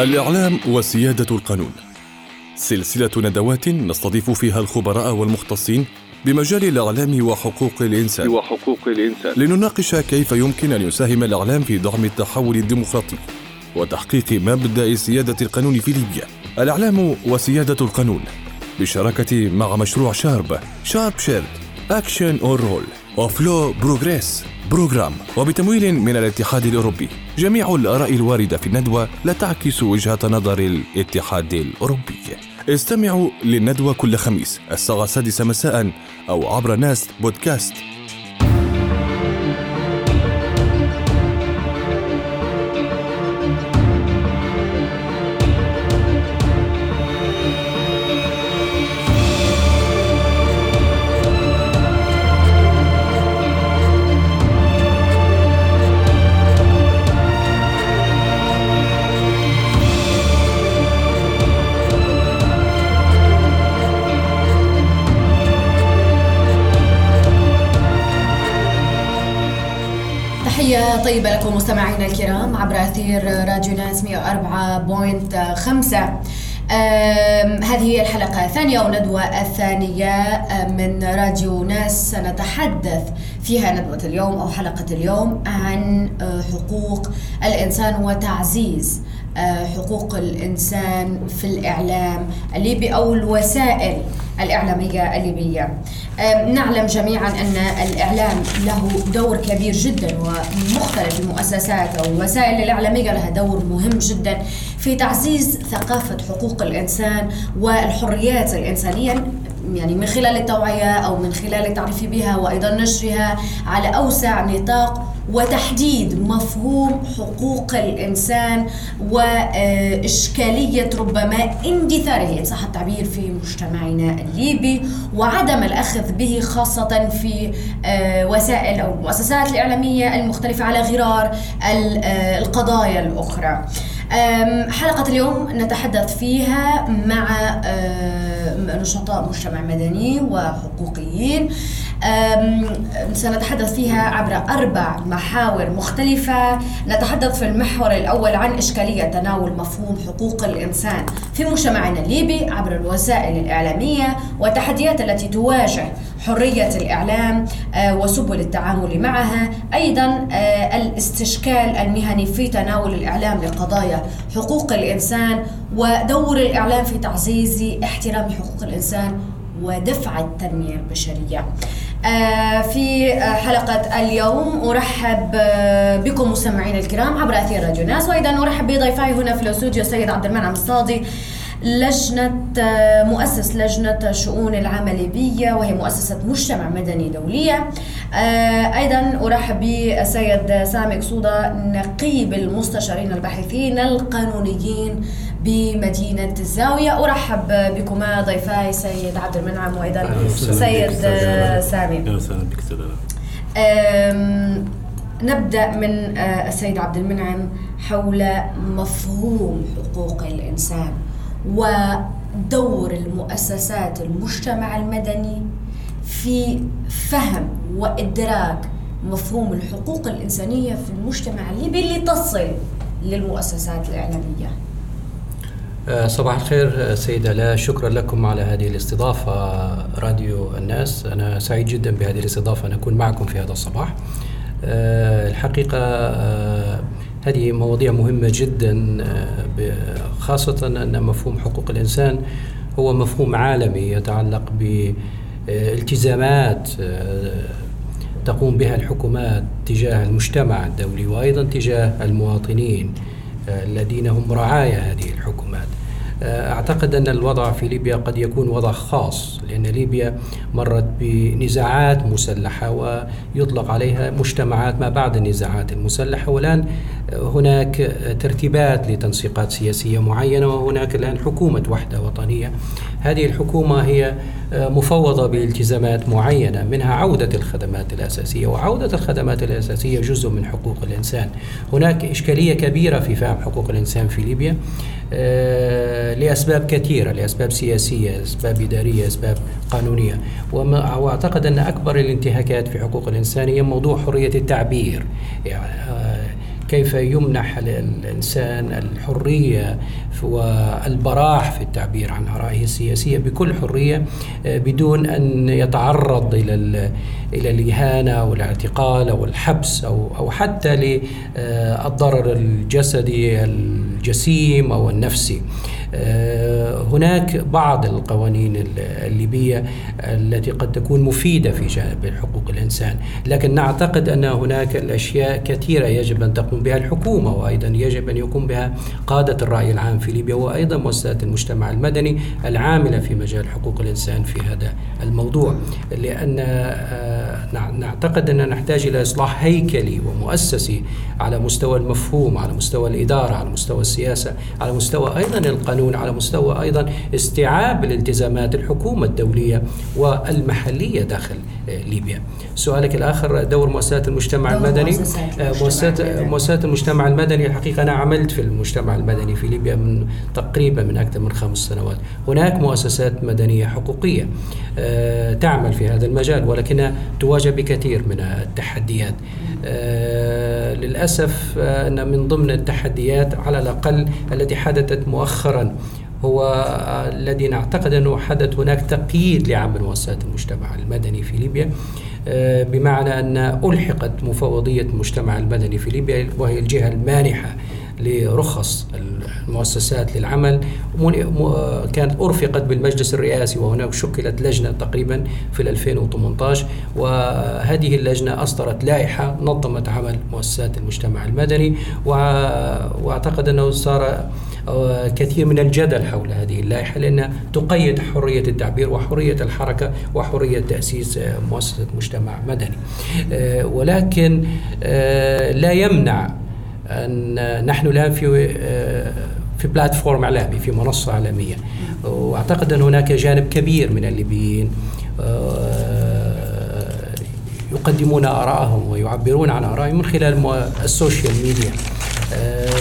الإعلام وسيادة القانون. سلسلة ندوات نستضيف فيها الخبراء والمختصين بمجال الإعلام وحقوق الإنسان. وحقوق الإنسان. لنناقش كيف يمكن أن يساهم الإعلام في دعم التحول الديمقراطي وتحقيق مبدأ سيادة القانون في ليبيا. الإعلام وسيادة القانون بشراكة مع مشروع SHARP SHARP Shared Action for Rule of Law Progress Program وبتمويل من الاتحاد الأوروبي. جميع الآراء الواردة في الندوة لا تعكس وجهة نظر الاتحاد الأوروبي. استمعوا للندوة كل خميس الساعة السادسة مساء أو عبر ناس بودكاست. طيبة لكم مستمعينا الكرام عبر أثير راديو ناس 104.5 هذه هي الحلقة الثانية وندوة الثانية من راديو ناس سنتحدث فيها ندوة اليوم أو حلقة اليوم عن أه، حقوق الإنسان وتعزيز أه، حقوق الإنسان في الإعلام الليبي أو الوسائل الإعلامية الليبية. نعلم جميعا أن الإعلام له دور كبير جدا ومختلف المؤسسات أو الوسائل الإعلامية لها دور مهم جدا في تعزيز ثقافة حقوق الإنسان والحريات الإنسانية يعني من خلال التوعية أو من خلال التعريف بها وأيضا نشرها على أوسع نطاق وتحديد مفهوم حقوق الإنسان وإشكالية ربما اندثاره إن صح التعبير في مجتمعنا الليبي وعدم الأخذ به خاصة في آه، وسائل أو المؤسسات الإعلامية المختلفة على غرار آه، القضايا الأخرى. حلقة اليوم نتحدث فيها مع نشطاء مجتمع مدني وحقوقيين. سنتحدث فيها عبر أربع محاور مختلفة. نتحدث في المحور الأول عن إشكالية تناول مفهوم حقوق الإنسان في مجتمعنا الليبي عبر الوسائل الإعلامية والتحديات التي تواجه حرية الإعلام آه، وسبل التعامل معها. أيضا آه، الاستشكال المهني في تناول الإعلام لقضايا حقوق الإنسان ودور الإعلام في تعزيز احترام حقوق الإنسان ودفع التنمية البشرية. آه، في حلقة اليوم أرحب بكم مستمعين الكرام عبر أثير راديو ناس. وأيضا أرحب بضيفي هنا في الأستوديو السيد عبد المنعم الصادي لجنة مؤسس لجنة شؤون العامة الليبية وهي مؤسسة مجتمع مدني دولية. آه، أيضا أرحب بالسيد سامي قصودة نقيب المستشارين الباحثين القانونيين بمدينة الزاوية. أرحب بكما ضيفاي سيد عبد المنعم وأيضا سيد سامي. أهلا وسهلا بك نبدأ من آه، السيد عبد المنعم حول مفهوم حقوق الإنسان ودور المؤسسات المجتمع المدني في فهم وإدراك مفهوم الحقوق الإنسانية في المجتمع الليبي اللي تصل للمؤسسات الإعلامية. صباح الخير آه، سيدة. لا شكرا لكم على هذه الاستضافة راديو الناس. أنا سعيد جدا بهذه الاستضافة أن أكون معكم في هذا الصباح. آه، الحقيقة هذه مواضيع مهمة جدا خاصة أن مفهوم حقوق الإنسان هو مفهوم عالمي يتعلق بالتزامات تقوم بها الحكومات تجاه المجتمع الدولي وأيضا تجاه المواطنين الذين هم رعايا هذه الحكومات. أعتقد أن الوضع في ليبيا قد يكون وضع خاص لأن ليبيا مرت بنزاعات مسلحة ويطلق عليها مجتمعات ما بعد النزاعات المسلحة. والآن هناك ترتيبات لتنسيقات سياسية معينة وهناك الآن حكومة وحدة وطنية. هذه الحكومة هي مفوضة بالتزامات معينة منها عودة الخدمات الأساسية. وعودة الخدمات الأساسية جزء من حقوق الإنسان. هناك إشكالية كبيرة في فهم حقوق الإنسان في ليبيا. آه، لأسباب كثيرة لأسباب سياسية أسباب إدارية أسباب قانونية. وأعتقد أن أكبر الانتهاكات في حقوق الإنسان هي موضوع حرية التعبير. يعني كيف يمنح الإنسان الحرية والبراح في التعبير عن آرائه السياسية بكل حرية آه، بدون أن يتعرض إلى إلى الإهانة أو الاعتقال أو الحبس أو أو حتى للضرر الجسدي الجسيم أو النفسي. آه، هناك بعض القوانين الليبية التي قد تكون مفيدة في جانب حقوق الإنسان لكن نعتقد أن هناك الأشياء كثيرة يجب أن تقوم بها الحكومة وأيضا يجب أن يقوم بها قادة الرأي العام في ليبيا وأيضا مؤسسات المجتمع المدني العاملة في مجال حقوق الإنسان في هذا الموضوع. لأن آه، نعتقد أننا نحتاج إلى إصلاح هيكلي ومؤسسي على مستوى المفهوم على مستوى الإدارة على مستوى السياسة على مستوى أيضا القانون على مستوى أيضا استيعاب الالتزامات الحكومة الدولية والمحلية داخل آه، ليبيا. سؤالك الآخر دور مؤسسات المجتمع دور المدني؟ مؤسسات مؤسسات المجتمع المدني الحقيقة أنا عملت في المجتمع المدني في ليبيا من تقريبا من أكثر من خمس سنوات. هناك مؤسسات مدنية حقوقية آه، تعمل في هذا المجال ولكنها تواجه بكثير من التحديات. آه، للأسف أن من ضمن التحديات على الأقل التي حدثت مؤخرا هو الذي نعتقد أنه حدث هناك تقييد لعمل مؤسسات المجتمع المدني في ليبيا. آه، بمعنى أن ألحقت مفوضية المجتمع المدني في ليبيا وهي الجهة المانحة لرخص المؤسسات للعمل. كانت أرفقت بالمجلس الرئاسي وهناك شكلت لجنة تقريبا في 2018 وهذه اللجنة أصدرت لائحة نظمت عمل مؤسسات المجتمع المدني. وأعتقد أنه صار آه، كثير من الجدل حول هذه اللائحة لأنها تقيد حرية التعبير وحرية الحركة وحرية تأسيس آه، مؤسسة مجتمع مدني. آه، ولكن لا يمنع أن نحن الآن في في platform إعلامي في منصة إعلامية وأعتقد أن هناك جانب كبير من الليبيين يقدمون آراءهم ويعبرون عن آرائهم من خلال ال social media. آه،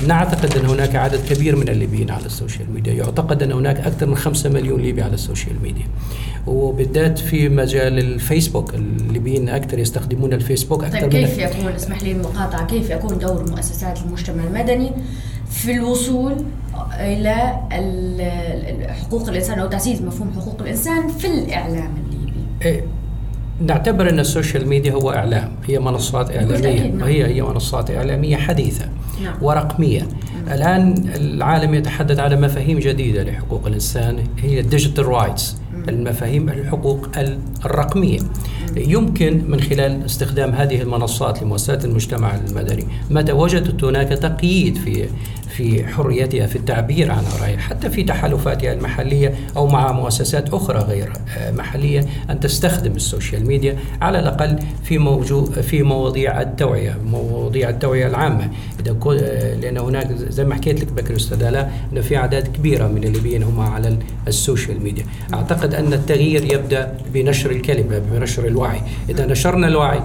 نعتقد أن هناك عدد كبير من الليبيين على ال social media. يعتقد أن هناك أكثر من 5 مليون ليبي على ال social media. وبالذات في مجال الفيسبوك الليبيين أكثر يستخدمون الفيسبوك أكثر طيب كيف يكون؟ اسمح لي المقاطعة. كيف يكون دور مؤسسات المجتمع المدني في الوصول إلى حقوق الإنسان أو تعزيز مفهوم حقوق الإنسان في الإعلام الليبي؟ إيه نعتبر أن ال social media هو إعلام هي منصات إعلامية وهي نعم. هي منصات إعلامية حديثة نعم. ورقمية نعم. الآن العالم يتحدث على مفاهيم جديدة لحقوق الإنسان هي ال digital rights المفاهيم الحقوق الرقمية يمكن من خلال استخدام هذه المنصات لمؤسسات المجتمع المدني متى وجدت هناك تقييد في في حريتها في التعبير عن آرائها حتى في تحالفاتها المحلية أو مع مؤسسات أخرى غير آه، محلية أن تستخدم السوشيال ميديا على الأقل في موجود في مواضيع التوعية مواضيع التوعية العامة. إذا آه، لأن هناك زي ما حكيت لك بكر أستاذ أنه في أعداد كبيرة من الليبيين هم على ال social media. أعتقد أن التغيير يبدأ بنشر الكلمة بنشر الوعي. إذا نشرنا الوعي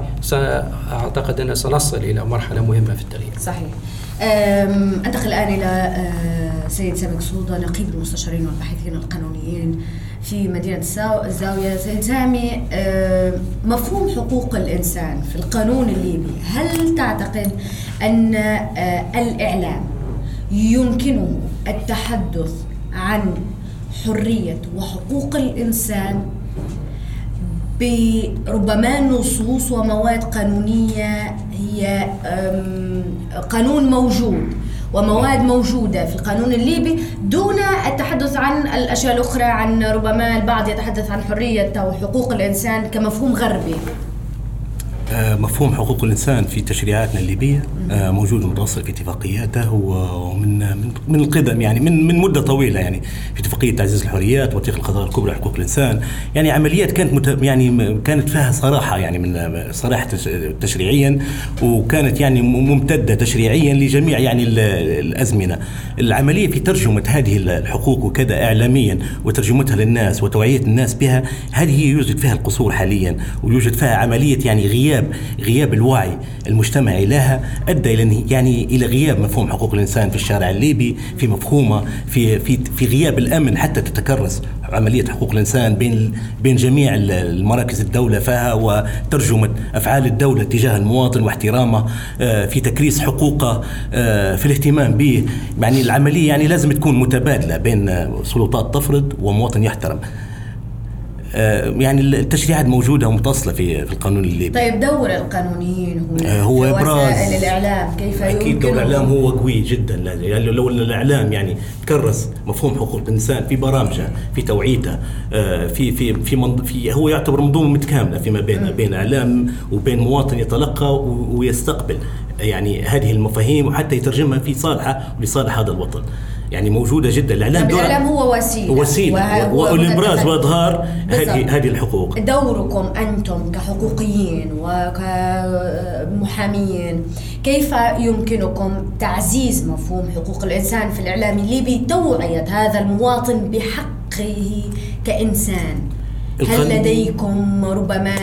أعتقد أن سنصل إلى مرحلة مهمة في التغيير. صحيح. أنتقل الآن إلى أه، سيد سامي صودا نقيب المستشارين والباحثين القانونيين في مدينة الزاويه سيد سامي مفهوم حقوق الإنسان في القانون الليبي هل تعتقد أن أه، الإعلام يمكنه التحدث عن حرية وحقوق الإنسان؟ بربما نصوص ومواد قانونية هي قانون موجود ومواد موجودة في القانون الليبي دون التحدث عن الأشياء الأخرى عن ربما البعض يتحدث عن حرية أو حقوق الإنسان كمفهوم غربي. مفهوم حقوق الإنسان في تشريعاتنا الليبية آه، موجود متوصل في اتفاقياته ومن من من القدم يعني من من مدة طويلة يعني في اتفاقية تعزيز الحريات وثيقه القضاء الكبرى لحقوق الإنسان. يعني عمليات كانت يعني كانت فيها صراحة يعني من صراحة تشريعيا وكانت يعني ممتدة تشريعيا لجميع يعني الأزمنة. العملية في ترجمة هذه الحقوق وكذا اعلاميا وترجمتها للناس وتوعية الناس بها هذه يوجد فيها القصور حاليا ويوجد فيها عملية يعني غياب غياب غياب الوعي المجتمعي لها أدى إلى يعني إلى غياب مفهوم حقوق الإنسان في الشارع الليبي في مفهومه في في في غياب الأمن حتى تتكرس عملية حقوق الإنسان بين بين جميع المراكز الدولة فيها وترجمة أفعال الدولة تجاه المواطن واحترامه آه، في تكريس حقوقه آه، في الاهتمام به. يعني العملية يعني لازم تكون متبادلة بين سلطات تفرض ومواطن يحترم. يعني التشريعات موجودة ومتصلة في في القانون الليبي. طيب دور القانونيين هو آه، هو إبراز. وسائل الإعلام كيف أكيد دور الإعلام هو قوي جدا. يعني لو الإعلام يعني كرس مفهوم حقوق الإنسان في برامجه في توعيته آه، في في في, في هو يعتبر منظومة متكاملة فيما بين بين إعلام وبين مواطن يتلقى ويستقبل يعني هذه المفاهيم وحتى يترجمها في صالحه ولصالح هذا الوطن. يعني موجودة جدا الاعلام الإعلام هو وسيلة. وسيلة والإبراز واظهار هذه هذه الحقوق. دوركم أنتم كحقوقيين وكمحامين كيف يمكنكم تعزيز مفهوم حقوق الإنسان في الإعلام الليبي توعية هذا المواطن بحقه كإنسان؟ هل لديكم ربما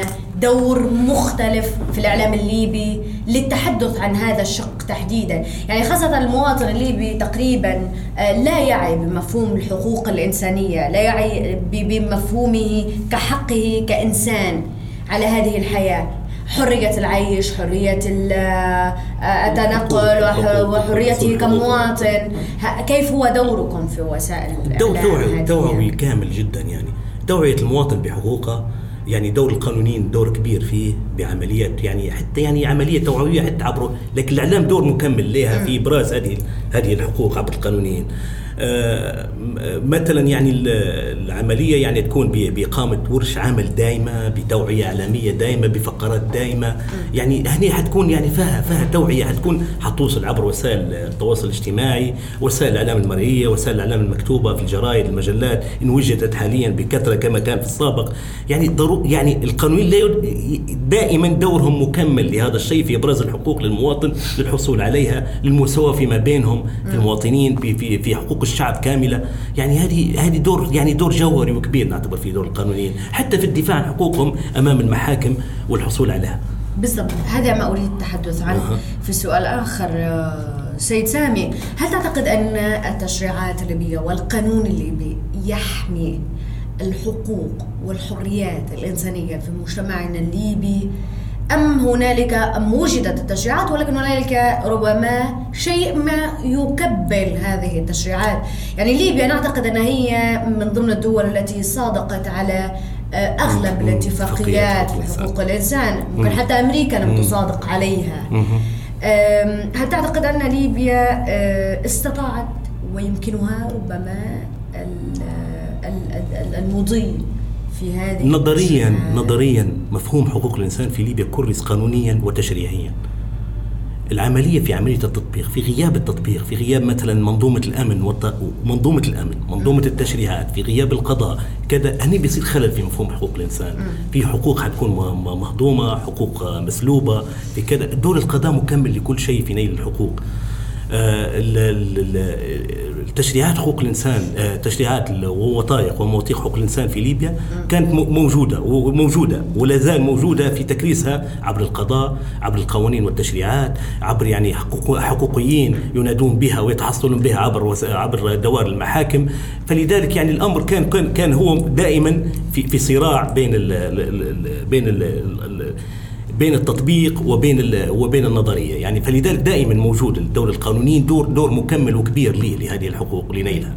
دور مختلف في الإعلام الليبي للتحدث عن هذا الشق تحديدا. يعني خاصة المواطن الليبي تقريبا آه، لا يعي بمفهوم الحقوق الإنسانية لا يعي بمفهومه كحقه كإنسان على هذه الحياة. حرية العيش حرية آه، التنقل وحريته كمواطن. كيف هو دوركم في وسائل الإعلام توعوي توعوي كامل جدا يعني. توعية المواطن بحقوقه يعني دور القانونيين دور كبير فيه بعمليات يعني حتى يعني عملية توعوية حتى عبر لكن الإعلام دور مكمل لها في إبراز هذه هذه الحقوق عبر القانونيين. آه، مثلا يعني العملية يعني تكون بإقامة ورش عمل دائمه بتوعية إعلامية دائمه بفقرات دائمه يعني هني حتكون يعني فيها فيها توعية حتكون حتوصل عبر وسائل التواصل الاجتماعي وسائل الإعلام المرئية وسائل الإعلام المكتوبة في الجرائد المجلات إن وجدت حاليا بكثرة كما كان في السابق. يعني ضرو يعني القانونيين دائما دورهم مكمل لهذا الشيء في إبراز الحقوق للمواطن للحصول عليها للمساواة فيما بينهم في المواطنين في في في حقوق الشعب كاملة. يعني هذه هذه دور يعني دور جوهري وكبير نعتبر فيه دور القانونيين. حتى في الدفاع عن حقوقهم أمام المحاكم والحصول عليها. بالضبط. هذا ما أريد التحدث عنه أه. في سؤال آخر سيد سامي. هل تعتقد أن التشريعات الليبية والقانون الليبي يحمي الحقوق والحريات الإنسانية في مجتمعنا الليبي؟ أم هنالك أم وجدت التشريعات ولكن هنالك ربما شيء ما يكبل هذه التشريعات. يعني ليبيا نعتقد أنها هي من ضمن الدول التي صادقت على آه، أغلب الاتفاقيات حقوق الإنسان. ممكن حتى أمريكا لم تصادق عليها. هل تعتقد أن ليبيا آه، استطاعت ويمكنها ربما المضي في هذه نظريا نظريا مفهوم حقوق الإنسان في ليبيا كرس قانونيا وتشريعيا. العملية في عملية التطبيق في غياب التطبيق في غياب مثلا منظومة الأمن منظومة الأمن منظومة التشريعات في غياب القضاء كذا هني بيصير خلل في مفهوم حقوق الإنسان. في حقوق حتكون مهضومة حقوق مسلوبة في كذا. دور القضاء مكمل لكل شيء في نيل الحقوق. التشريعات حقوق الإنسان آه، تشريعات ووثائق ومواثيق حقوق الإنسان في ليبيا كانت موجودة وموجوده ولا زال موجودة في تكريسها عبر القضاء عبر القوانين والتشريعات عبر يعني حقوقيين ينادون بها ويتحصلون بها عبر عبر دوائر المحاكم. فلذلك يعني الأمر كان كان هو دائما في في صراع بين ال بين ال بين التطبيق وبين وبين النظرية. يعني فلذلك دائما موجود الدور القانونيين دور دور مكمل وكبير لي لهذه الحقوق لنيلها.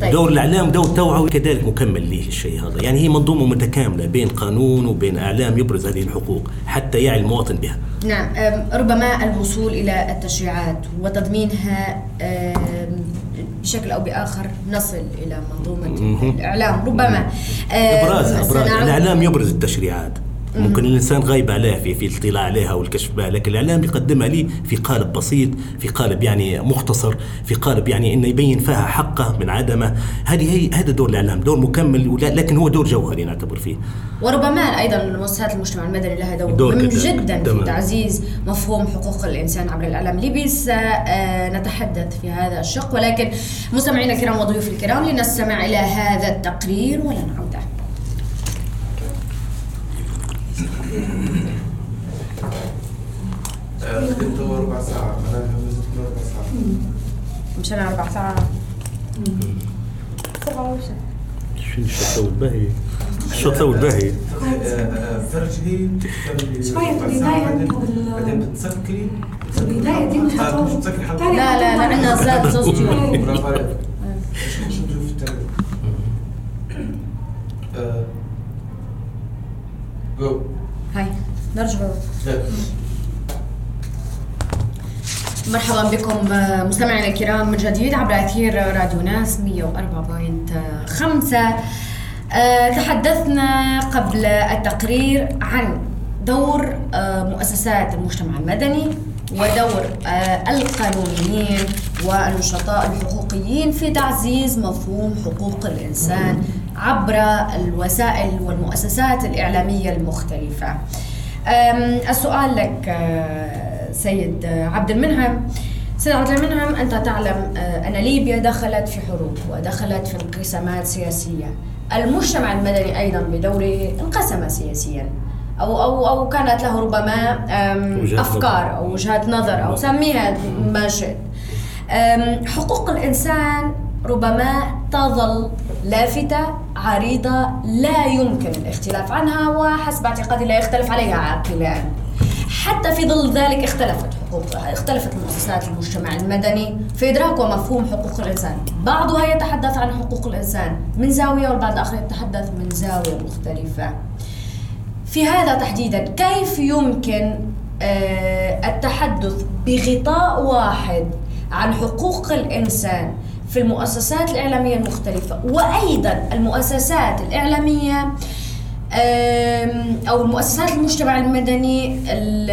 طيب. دور الإعلام دور توعوي كذلك مكمل ليه الشيء هذا. يعني هي منظومة متكاملة بين قانون وبين إعلام يبرز هذه الحقوق حتى يعي المواطن بها. نعم. ربما الوصول إلى التشريعات وتضمينها بشكل أو بآخر نصل إلى منظومة الإعلام. ربما ابرازها إبراز الإعلام يبرز التشريعات. ممكن الإنسان غايب عليها في في الاطلاع عليها والكشف بها لكن الإعلام يقدمها لي في قالب بسيط في قالب يعني مختصر في قالب يعني إنه يبين فيها حقه من عدمه. هذه هي هذا دور الإعلام دور مكمل لكن هو دور جوهري نعتبر فيه. وربما أيضا مؤسسات المجتمع المدني لها دور, دور مهم جدا في تعزيز مفهوم حقوق الإنسان عبر الإعلام. الليبي سنتحدث في هذا الشق ولكن مستمعينا الكرام وضيوف الكرام لنستمع إلى هذا التقرير ولنعود. ربع ساعة معناها ربع ساعة مشينا ربع ساعة شو الشطة والباهي الشطة والباهي فرجلي شوية في البداية بعدين بتسكري البداية دي لا. لا لا عندنا زاد ديون برافو عليك شو شو بتجيب في التاني آه. جو هاي نرجع لا مرحبا بكم آه، مستمعينا الكرام من جديد عبر أثير راديو ناس 104.5 آه، تحدثنا قبل التقرير عن دور آه، مؤسسات المجتمع المدني ودور القانونيين والنشطاء الحقوقيين في تعزيز مفهوم حقوق الإنسان عبر الوسائل والمؤسسات الإعلامية المختلفة. السؤال لك سيد عبد المنعم. سيد عبد المنعم أنت تعلم آه، أن ليبيا دخلت في حروب ودخلت في انقسامات سياسية. المجتمع المدني أيضا بدوره انقسم سياسيا. أو أو أو كانت له ربما أفكار أو وجهات نظر أو سميها ما شئت. حقوق الإنسان ربما تظل لافتة عريضة لا يمكن الاختلاف عنها وحسب اعتقادي لا يختلف عليها عاقلان حتى في ظل ذلك اختلفت حقوق اختلفت مؤسسات المجتمع المدني في إدراك ومفهوم حقوق الإنسان، بعضها يتحدث عن حقوق الإنسان من زاوية والبعض الآخر يتحدث من زاوية مختلفة. في هذا تحديدا كيف يمكن آه، التحدث بغطاء واحد عن حقوق الإنسان في المؤسسات الإعلامية المختلفة وأيضا المؤسسات الإعلامية آم، أو المؤسسات المجتمع المدني ال-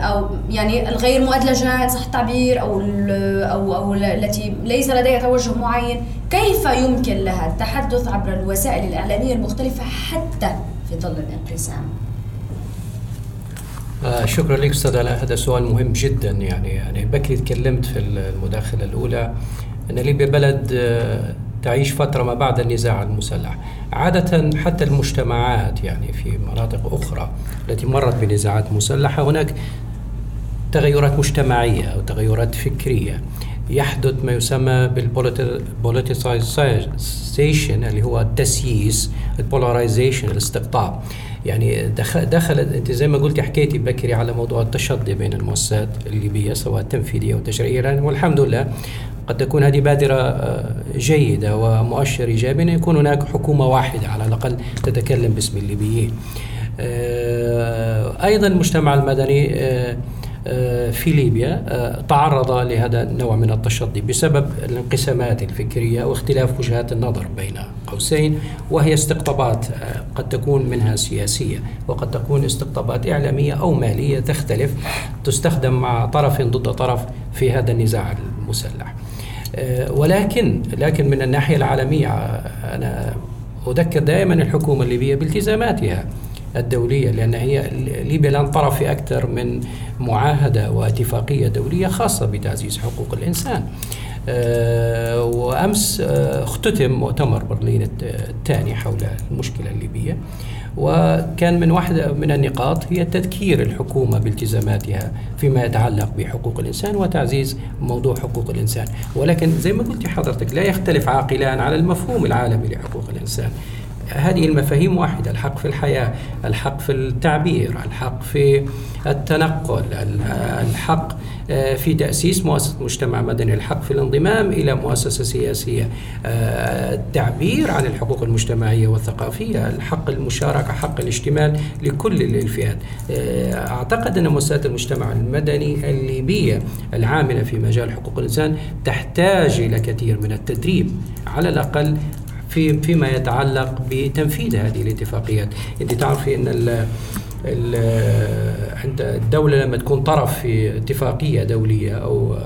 أو يعني الغير مؤدلجه صح التعبير أو أو أو التي ليس لديها توجه معين. كيف يمكن لها التحدث عبر الوسائل الإعلامية المختلفة حتى في ظل الانقسام؟ آه شكرا لك أستاذ علاء هذا سؤال مهم جدا. يعني يعني بكري تكلمت في المداخلة الأولى أن ليبيا بلد آه تعيش فترة ما بعد النزاع المسلح. عادة حتى المجتمعات يعني في مناطق أخرى التي مرت بنزاعات مسلحة هناك تغيرات مجتمعية أو تغيرات فكرية. يحدث ما يسمى بالبوليتيسايزيشن اللي هو التسييس البولاريزيشن الاستقطاب. يعني دخل دخلت أنت زي ما قلتي حكيتي بكري على موضوع التشظي بين المؤسسات الليبية سواء التنفيذيه أو التشريعيه لأن والحمد لله قد تكون هذه بادرة آه، جيدة ومؤشر إيجابي أن يكون هناك حكومة واحدة على الأقل تتكلم باسم الليبيين آه، أيضا المجتمع المدني آه، في ليبيا تعرض لهذا النوع من التشظي بسبب الانقسامات الفكرية واختلاف وجهات النظر بين قوسين وهي استقطابات قد تكون منها سياسية وقد تكون استقطابات إعلامية أو مالية تختلف تستخدم مع طرف ضد طرف في هذا النزاع المسلح. ولكن لكن من الناحية العالمية آه، أنا أذكر دائما الحكومة الليبية بالتزاماتها الدولية لأن هي ليبيا الآن طرف في أكثر من معاهدة واتفاقية دولية خاصة بتعزيز حقوق الإنسان. آه، وأمس آه، اختتم مؤتمر برلين الثاني حول المشكلة الليبية. وكان من واحدة من النقاط هي تذكير الحكومة بالتزاماتها فيما يتعلق بحقوق الإنسان وتعزيز موضوع حقوق الإنسان. ولكن زي ما قلت حضرتك لا يختلف عاقلان على المفهوم العالمي لحقوق الإنسان. هذه المفاهيم واحدة الحق في الحياة الحق في التعبير الحق في التنقل ال- الحق آه، في تأسيس مؤسسة مجتمع مدني الحق في الانضمام إلى مؤسسة سياسية آه، التعبير عن الحقوق المجتمعية والثقافية الحق المشاركة حق الاشتمال لكل الفئات. آه، أعتقد أن مؤسسات المجتمع المدني الليبية العاملة في مجال حقوق الإنسان تحتاج إلى كثير من التدريب على الأقل في فيما يتعلق بتنفيذ هذه الاتفاقيات. أنت تعرفي أن ال ال عند الدولة لما تكون طرف في اتفاقية دولية أو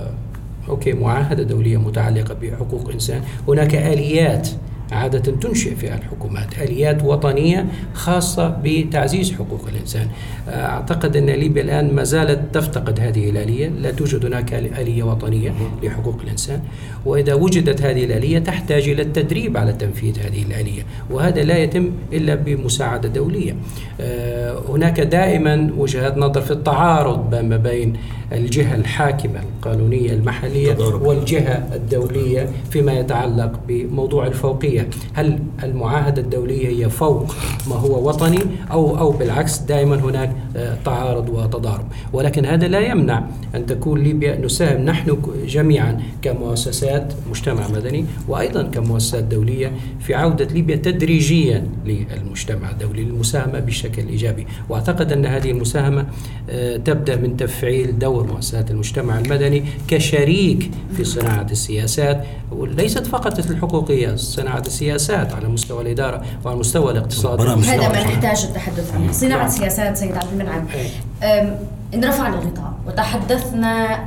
أوكي معاهدة دولية متعلقة بحقوق الإنسان هناك آليات عادة تنشئ فيها الحكومات آليات وطنية خاصة بتعزيز حقوق الإنسان. أعتقد أن ليبيا الآن ما زالت تفتقد هذه الآلية لا توجد هناك آلية وطنية لحقوق الإنسان. وإذا وجدت هذه الآلية تحتاج إلى التدريب على تنفيذ هذه الآلية وهذا لا يتم إلا بمساعدة دولية. آه، هناك دائما وجهات نظر في التعارض ما بين الجهة الحاكمة القانونية المحلية تضارب. والجهة الدولية فيما يتعلق بموضوع الفوقية. هل المعاهدة الدولية هي فوق ما هو وطني أو, أو بالعكس دائما هناك آه، تعارض وتضارب؟ ولكن هذا لا يمنع أن تكون ليبيا نساهم. نحن جميعا كمؤسسات مجتمع مدني وأيضا كمؤسسات دولية في عودة ليبيا تدريجيا للمجتمع الدولي للمساهمة بشكل إيجابي. وأعتقد أن هذه المساهمة آه، تبدأ من تفعيل دور مؤسسات المجتمع المدني كشريك في صناعة السياسات وليست فقط الحقوقية صناعة السياسات على مستوى الإدارة وعلى مستوى الاقتصاد. هذا ما. نحتاج التحدث عنه. صناعة سياسات سيد عبد المنعم. أم، إن رفعنا الغطاء وتحدثنا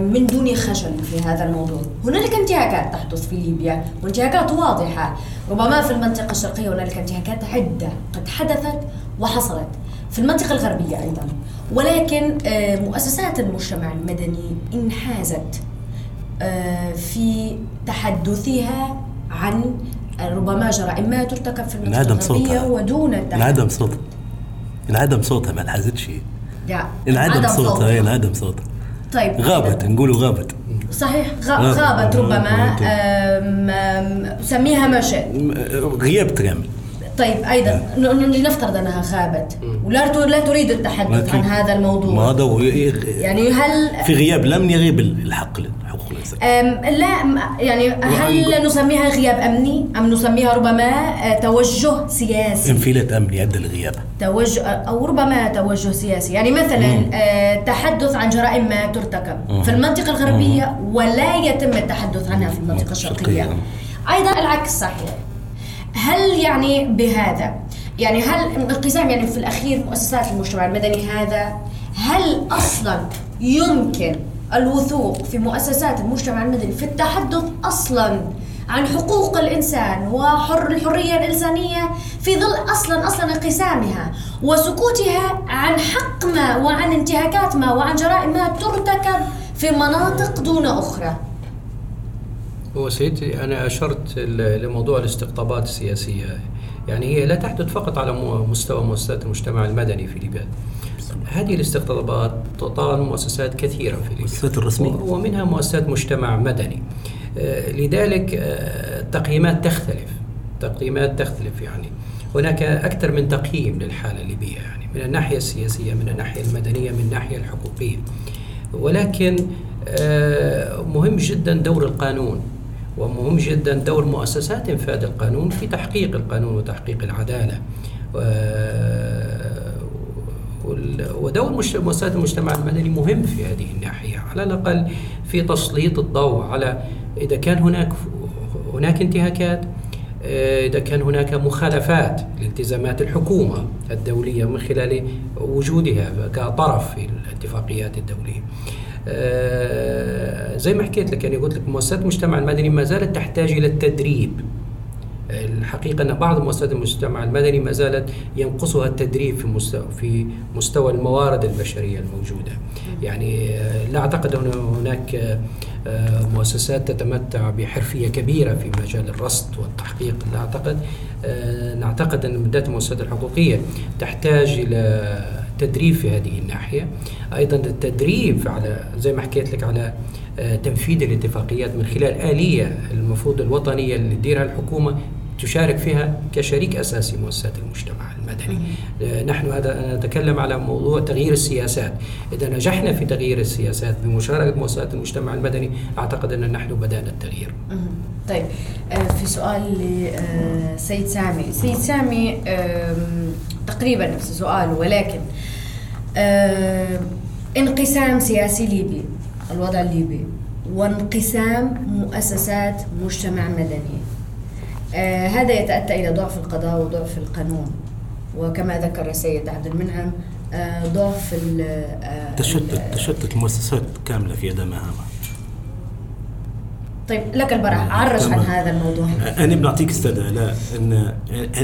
من دون خجل في هذا الموضوع. هنالك انتهاكات تحدث في ليبيا وانتهاكات واضحة. ربما في المنطقة الشرقية هنالك انتهاكات عدة. قد حدثت وحصلت. في المنطقة الغربية أيضا. ولكن أم، مؤسسات المجتمع المدني انحازت أه، في تحدثها عن ربما جرائم ترتكب في المنطقة ودون انعدم صوتها انعدم صوتها ما انحازتش. انعدم عدم صوتها. إيه، انعدم صوتها. طيب. غابت نقولوا غابت. صحيح غ- غابت. ربما سميها ما شئت غياب كامل طيب أيضا ن- ن- لنفترض أنها غابت. ولا لا تريد التحدث عن هذا ما الموضوع. هذا هو؟ ي- يعني هل في غياب لم يغيب الحق حقوق الإنسان. لا يعني هل نسميها غياب أمني أم نسميها ربما آه، توجه سياسي؟ انفلات أمني ادى لغياب توجه أو ربما توجه سياسي. يعني مثلا آه، تحدث عن جرائم ما ترتكب في المنطقة الغربية ولا يتم التحدث عنها في المنطقة الشرقية. أيضا العكس صحيح. هل يعني بهذا؟ يعني هل انقسام يعني في الأخير مؤسسات المجتمع المدني هذا هل أصلا يمكن الوثوق في مؤسسات المجتمع المدني في التحدث أصلا عن حقوق الإنسان وحر الحرية الإنسانية في ظل أصلا أصلا انقسامها وسكوتها عن حق ما وعن انتهاكات ما وعن جرائم ما ترتكب في مناطق دون أخرى؟ هو سيدي أنا أشرت لموضوع الاستقطابات السياسية. يعني هي لا تحدث فقط على مستوى مؤسسات المجتمع المدني في ليبيا. هذه الاستقطابات تطال مؤسسات كثيرة في ليبيا. المؤسسات الرسمية. ومنها مؤسسات مجتمع مدني. آه، لذلك آه، التقييمات تختلف. تقييمات تختلف يعني. هناك أكثر من تقييم للحالة الليبية يعني من الناحية السياسية من الناحية المدنية من الناحية الحقوقية. ولكن آه، مهم جدا دور القانون. ومهم جدا دور مؤسسات انفاذ القانون في تحقيق القانون وتحقيق العدالة. ودور مؤسسات المجتمع المدني مهم في هذه الناحية. على الأقل في تسليط الضوء على إذا كان هناك هناك انتهاكات آه، إذا كان هناك مخالفات لالتزامات الحكومة الدولية من خلال وجودها كطرف في الاتفاقيات الدولية. زي ما حكيت لك يعني قلت لك مؤسسات المجتمع المدني ما زالت تحتاج إلى التدريب الحقيقة أن بعض مؤسسات المجتمع المدني ما زالت ينقصها التدريب في مستوى في مستوى الموارد البشرية الموجودة. يعني آه، لا أعتقد أن هناك آه، آه، مؤسسات تتمتع بحرفية كبيرة في مجال الرصد والتحقيق، لا أعتقد آه، نعتقد أن بالذات المؤسسات الحقوقية تحتاج إلى تدريب في هذه الناحية. أيضا التدريب على زي ما حكيت لك على آه، تنفيذ الاتفاقيات من خلال آلية المفروض الوطنية اللي تديرها الحكومة تشارك فيها كشريك أساسي مؤسسات المجتمع المدني. آه، نحن هذا نتكلم على موضوع تغيير السياسات. إذا نجحنا في تغيير السياسات بمشاركة مؤسسات المجتمع المدني أعتقد أن نحن بدأنا التغيير. طيب آه، في سؤال لسيد سامي. سيد سامي تقريبا نفس السؤال ولكن انقسام سياسي ليبي الوضع الليبي وانقسام مؤسسات مجتمع مدني. آه، هذا يتأتى إلى ضعف القضاء وضعف القانون. وكما ذكر السيد عبد المنعم آه، ضعف آه، تشتت تشتت المؤسسات كاملة في يد مهامها طيب لك البرح عرج عن. هذا الموضوع. أنا بنعطيك أستاذ لا إن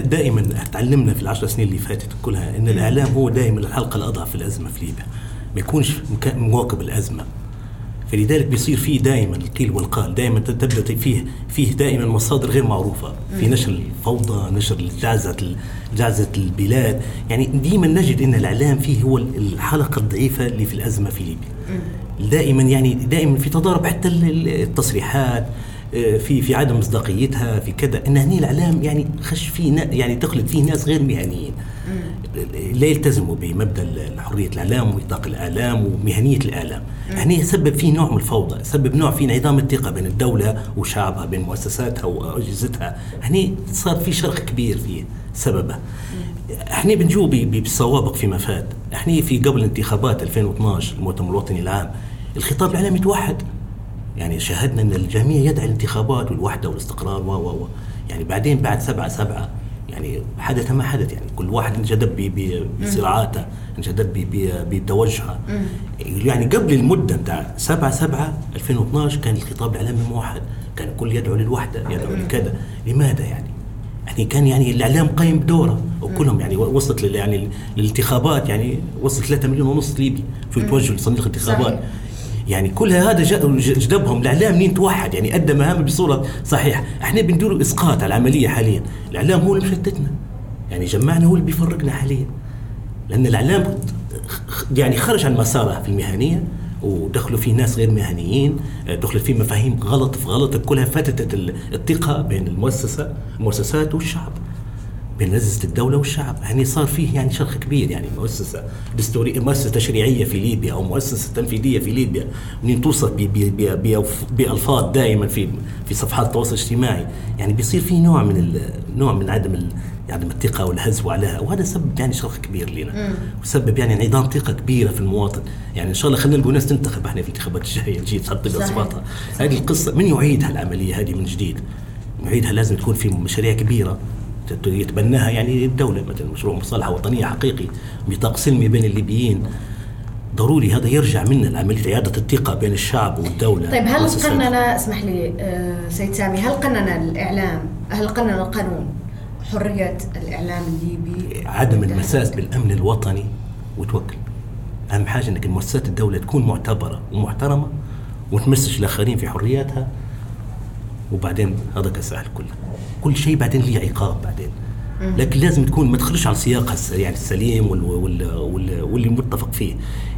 دائما تعلمنا في العشر سنين اللي فاتت كلها إن الإعلام هو دائما الحلقة الأضعف في الأزمة في ليبيا. ما يكونش مواكب الأزمة. فلذلك بيصير فيه دائما القيل والقال دائما تبدأ فيه فيه دائما مصادر غير معروفة. في نشر الفوضى نشر جعزة جعزة البلاد. يعني دائما نجد إن الإعلام فيه هو الحلقة الضعيفة اللي في الأزمة في ليبيا. دائما يعني دائما في تضارب حتى ال- ال- التصريحات آه، في في عدم مصداقيتها في كذا. إن هني الإعلام يعني خش فيه يعني دخلت فيه ناس غير مهنيين. لا يلتزموا بمبدأ حرية الإعلام وإطلاق الإعلام ومهنية الإعلام. هني سبب فيه نوع من الفوضى سبب نوع في انعدام الثقة بين الدولة وشعبها بين مؤسساتها وأجهزتها. هني صار في شرخ كبير فيه سببه. إحنا بنجوا ب- ب- بالسوابق فيما فات إحنا في قبل انتخابات 2012 المؤتمر الوطني العام الخطاب الإعلامي توحد. يعني شاهدنا إن الجميع يدعي الانتخابات والوحدة والاستقرار و و يعني بعدين بعد سبعة سبعة يعني حدث ما حدث يعني كل واحد انجذب بصراعاته انجذب بتوجهه. يعني قبل المدة بتاع 7 7 2012 كان الخطاب الإعلامي موحد كان الكل يدعو للوحدة يدعو لكذا. لماذا يعني؟ يعني كان يعني الإعلام قايم بدوره وكلهم يعني وصلت يعني الانتخابات يعني وصلت 3 مليون ونص ليبي في توجه لصندوق الانتخابات. صحيح. يعني كل هذا جذبهم. الإعلام منين توحد يعني أدى مهامه بصورة صحيحة. إحنا بندير إسقاط على العملية حاليا. الإعلام هو اللي مشتتنا. يعني جمعنا هو اللي بيفرقنا حاليا. لأن الإعلام يعني خرج عن مساره في المهنية. ودخلوا فيه ناس غير مهنيين دخلت فيه مفاهيم غلط في غلط كلها فاتت ال- الثقة بين المؤسسة المؤسسات والشعب. بين مؤسسة الدولة والشعب. يعني صار فيه يعني شرخ كبير يعني مؤسسة دستورية مؤسسة تشريعية في ليبيا أو مؤسسة تنفيذية في ليبيا. منين توصف بألفاظ دائما في في صفحات التواصل الاجتماعي. يعني بيصير في نوع من نوع من عدم عدم الثقة والهزو عليها وهذا سبب يعني شرخ كبير لنا. وسبب يعني انعدام ثقة كبيرة في المواطن. يعني إن شاء الله خلينا نلقوا ناس تنتخب. إحنا في الانتخابات الجاية تجي تحط صحيح. أصواتها. هذه القصة. من يعيدها العملية هذه من جديد؟ نعيدها لازم تكون في مشاريع كبيرة. يتبناها يعني الدولة مثلا مشروع مصالحة وطنية حقيقي بطاق سلمي بين الليبيين. ضروري هذا يرجع منا عملية إعادة الثقة بين الشعب والدولة. طيب هل والمؤسسات. قنن اسمح لي آه، سيد سامي هل قنن الإعلام هل قنن القانون حرية الإعلام الليبي؟ عدم المساس بالأمن الوطني وتوكل. أهم حاجة أنك مؤسسات الدولة تكون معتبرة ومحترمة وتمسش الآخرين في حرياتها. وبعدين هذا كسهل كله. كل شيء بعدين ليه عقاب بعدين. لكن لازم تكون ما تخرجش على سياقها يعني السليم وال وال وال واللي متفق فيه.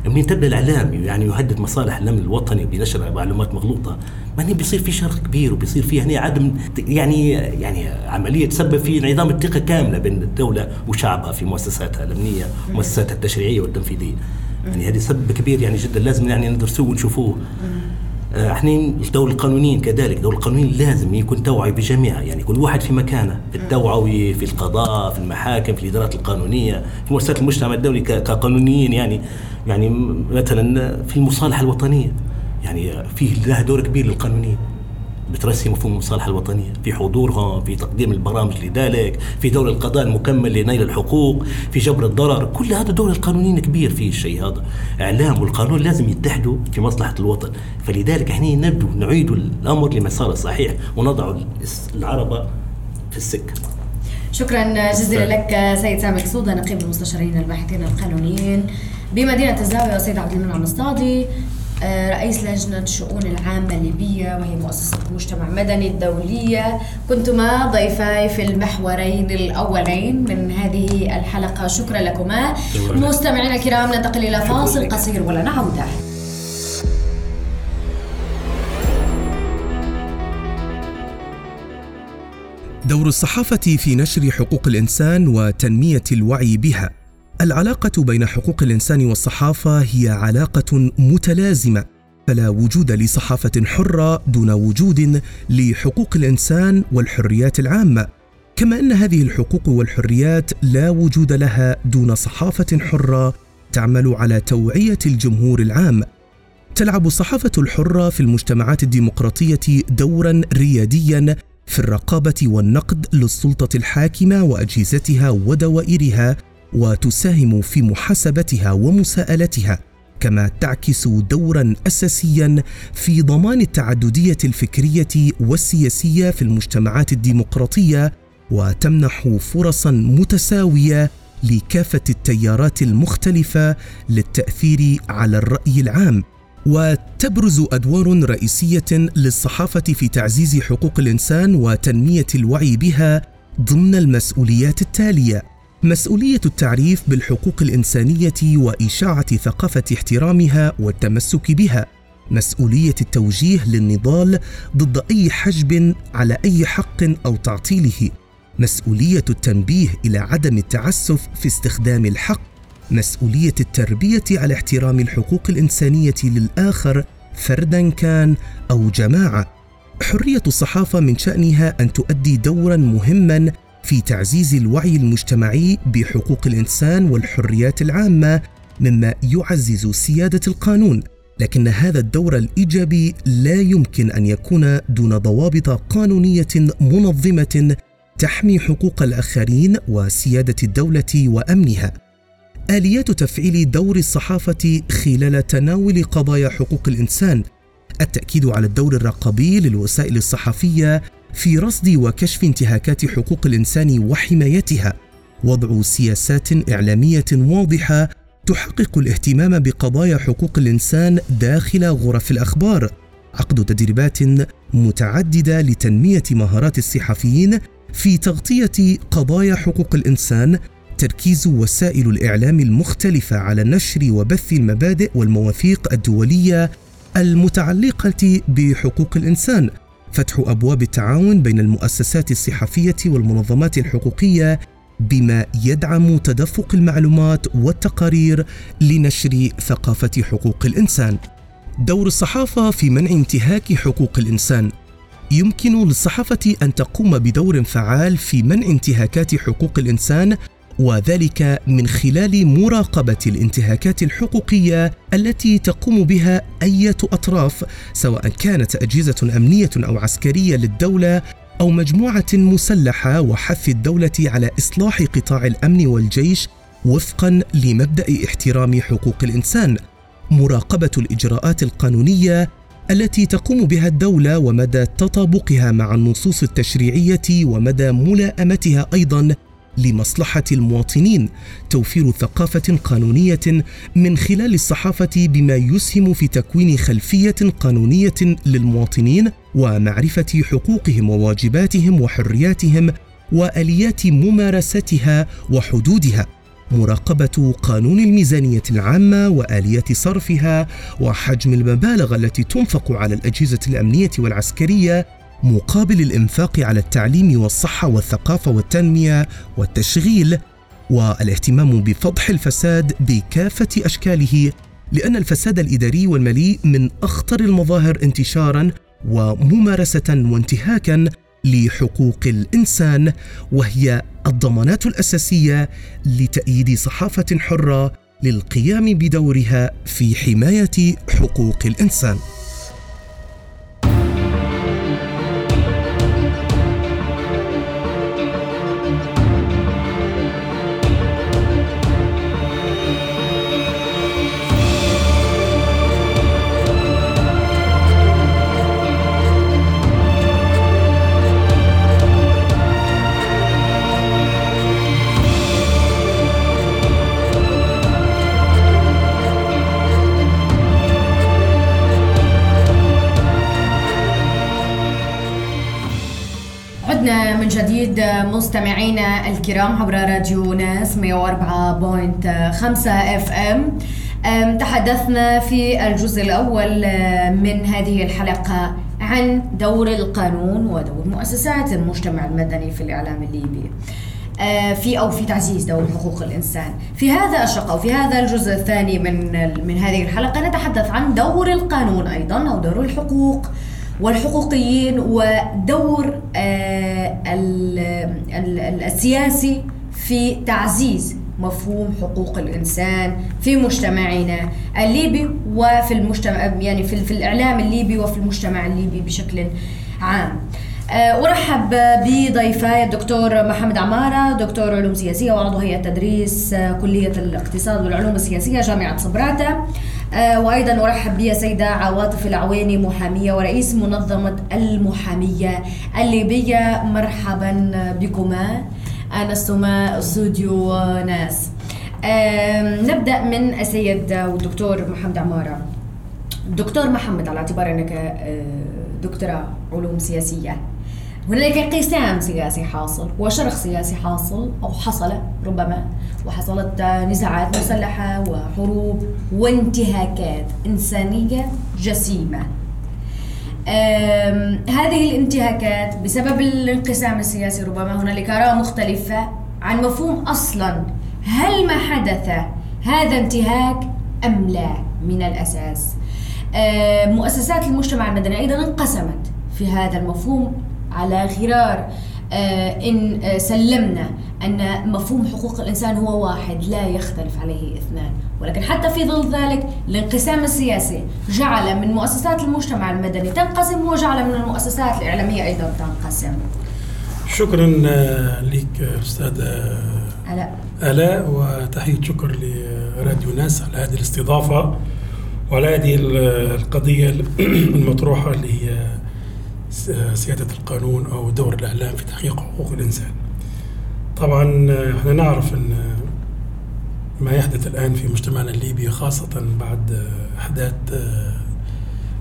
منين تبدا الإعلام يعني يهدد مصالح الأمن الوطني بنشر معلومات مغلوطة ما بيصير في شرخ كبير وبيصير في هنا عدم يعني يعني عملية تسبب في انعدام الثقة كاملة بين الدولة وشعبها في مؤسساتها الأمنية ومؤسساتها التشريعية والتنفيذية. يعني هذه سبب كبير يعني جدا. لازم يعني ندرسوه ونشوفوه. إحنا الدولة القانونيين كذلك الدولة القانونيين لازم يكون توعي بجميعها يعني كل واحد في مكانه في التوعوي في القضاء في المحاكم في الإدارات القانونية في مؤسسات المجتمع الدولي كقانونيين يعني يعني مثلا في المصالحة الوطنية يعني فيه لها دور كبير للقانونيين. بترسي مفهوم المصالحة الوطنية في حضورهم في تقديم البرامج لذلك في دور القضاء المكمل لنيل الحقوق في جبر الضرر. كل هذا دور القانونيين كبير في الشيء هذا. إعلام والقانون لازم يتحدوا في مصلحة الوطن. فلذلك إحنا نبدو نعيد الأمر لمساره الصحيح ونضع العربة في السكة شكرا جزيلا لك سيد سامي كسوده نقيب المستشارين الباحثين القانونيين بمدينة الزاوية وسيد عبد المنعم الصادي. رئيس لجنة الشؤون العامة الليبية وهي مؤسسة المجتمع المدني الدولية كنتما ضيفاي في المحورين الأولين من هذه الحلقة شكرا لكما. مستمعينا الكرام ننتقل إلى فاصل. قصير ولن عودة دور الصحافة في نشر حقوق الإنسان وتنمية الوعي بها. العلاقة بين حقوق الإنسان والصحافة هي علاقة متلازمة، فلا وجود لصحافة حرة دون وجود لحقوق الإنسان والحريات العامة. كما أن هذه الحقوق والحريات لا وجود لها دون صحافة حرة تعمل على توعية الجمهور العام. تلعب الصحافة الحرة في المجتمعات الديمقراطية دورا رياديا في الرقابة والنقد للسلطة الحاكمة وأجهزتها ودوائرها وتساهم في محاسبتها ومساءلتها كما تعكس دورا اساسيا في ضمان التعددية الفكرية والسياسية في المجتمعات الديمقراطية وتمنح فرصا متساوية لكافة التيارات المختلفة للتأثير على الرأي العام. وتبرز أدوار رئيسية للصحافة في تعزيز حقوق الإنسان وتنمية الوعي بها ضمن المسؤوليات التالية. مسؤولية التعريف بالحقوق الإنسانية وإشاعة ثقافة احترامها والتمسك بها. مسؤولية التوجيه للنضال ضد أي حجب على أي حق أو تعطيله. مسؤولية التنبيه إلى عدم التعسف في استخدام الحق. مسؤولية التربية على احترام الحقوق الإنسانية للآخر فردا كان أو جماعة. حرية الصحافة من شأنها أن تؤدي دورا مهما في تعزيز الوعي المجتمعي بحقوق الإنسان والحريات العامة مما يعزز سيادة القانون. لكن هذا الدور الإيجابي لا يمكن أن يكون دون ضوابط قانونية منظمة تحمي حقوق الآخرين وسيادة الدولة وأمنها. آليات تفعيل دور الصحافة خلال تناول قضايا حقوق الإنسان. التأكيد على الدور الرقابي للوسائل الصحفية في رصد وكشف انتهاكات حقوق الإنسان وحمايتها. وضع سياسات إعلامية واضحة تحقق الاهتمام بقضايا حقوق الإنسان داخل غرف الأخبار. عقد تدريبات متعددة لتنمية مهارات الصحفيين في تغطية قضايا حقوق الإنسان تركيز وسائل الإعلام المختلفة على نشر وبث المبادئ والمواثيق الدولية المتعلقة بحقوق الإنسان. فتح أبواب التعاون بين المؤسسات الصحفية والمنظمات الحقوقية بما يدعم تدفق المعلومات والتقارير لنشر ثقافة حقوق الإنسان. دور الصحافة في منع انتهاك حقوق الإنسان. يمكن للصحافة أن تقوم بدور فعال في منع انتهاكات حقوق الإنسان وذلك من خلال مراقبة الانتهاكات الحقوقية التي تقوم بها أي أطراف سواء كانت أجهزة أمنية أو عسكرية للدولة أو مجموعة مسلحة وحث الدولة على إصلاح قطاع الأمن والجيش وفقا لمبدأ احترام حقوق الإنسان. مراقبة الإجراءات القانونية التي تقوم بها الدولة ومدى تطابقها مع النصوص التشريعية ومدى ملائمتها أيضا لمصلحة المواطنين توفير ثقافة قانونية من خلال الصحافة بما يسهم في تكوين خلفية قانونية للمواطنين ومعرفة حقوقهم وواجباتهم وحرياتهم وآليات ممارستها وحدودها. مراقبة قانون الميزانية العامة وآليات صرفها وحجم المبالغ التي تنفق على الأجهزة الأمنية والعسكرية مقابل الإنفاق على التعليم والصحة والثقافة والتنمية والتشغيل والاهتمام بفضح الفساد بكافة أشكاله لأن الفساد الإداري والمالي من أخطر المظاهر انتشارا وممارسة وانتهاكا لحقوق الإنسان وهي الضمانات الأساسية لتأييد صحافة حرة للقيام بدورها في حماية حقوق الإنسان. مستمعينا الكرام عبر راديو ناس 104.5 إف إم. تحدثنا في الجزء الأول من هذه الحلقة عن دور القانون ودور مؤسسات المجتمع المدني في الإعلام الليبي. آه، في أو في تعزيز دور حقوق الإنسان. في هذا الشق أو في هذا الجزء الثاني من من هذه الحلقة نتحدث عن دور القانون أيضا أو دور الحقوق. والحقوقيين ودور آه، السياسي في تعزيز مفهوم حقوق الإنسان في مجتمعنا الليبي وفي المجتمع يعني في, في الإعلام الليبي وفي المجتمع الليبي بشكل عام. آه، أرحب بضيفاي الدكتور محمد عمارة دكتور علوم سياسية وعضو هيئة تدريس كلية الاقتصاد والعلوم السياسية جامعة صبراته وأيضا أرحب بها سيدة عواطف العويني محامية ورئيس منظمة المحامية الليبيه مرحبا بكما. انستما استوديو ناس. نبدأ من السيد والدكتور محمد عمارة. دكتور محمد على اعتبار إنك آه، دكتوراه علوم سياسية. هنالك انقسام سياسي حاصل وشرخ سياسي حاصل أو حصل ربما وحصلت نزاعات مسلحة وحروب وانتهاكات إنسانية جسيمة. أم، هذه الانتهاكات بسبب الانقسام السياسي ربما هنالك آراء مختلفة عن مفهوم أصلا هل ما حدث هذا انتهاك أم لا من الأساس مؤسسات المجتمع المدني أيضا انقسمت في هذا المفهوم على غرار آه، إن آه، سلمنا أن مفهوم حقوق الإنسان هو واحد لا يختلف عليه اثنان. ولكن حتى في ظل ذلك الانقسام السياسي جعل من مؤسسات المجتمع المدني تنقسم وجعل من المؤسسات الإعلامية أيضا تنقسم. شكرا آه، لك أستاذة ألا. آلاء وتحية شكر لراديو ناس على هذه الاستضافة وعلى هذه ال- القضية المطروحة اللي هي سيادة القانون أو دور الإعلام في تحقيق حقوق الإنسان. طبعا آه، إحنا نعرف أن ما يحدث الآن في مجتمعنا الليبي خاصة بعد آه، أحداث آه،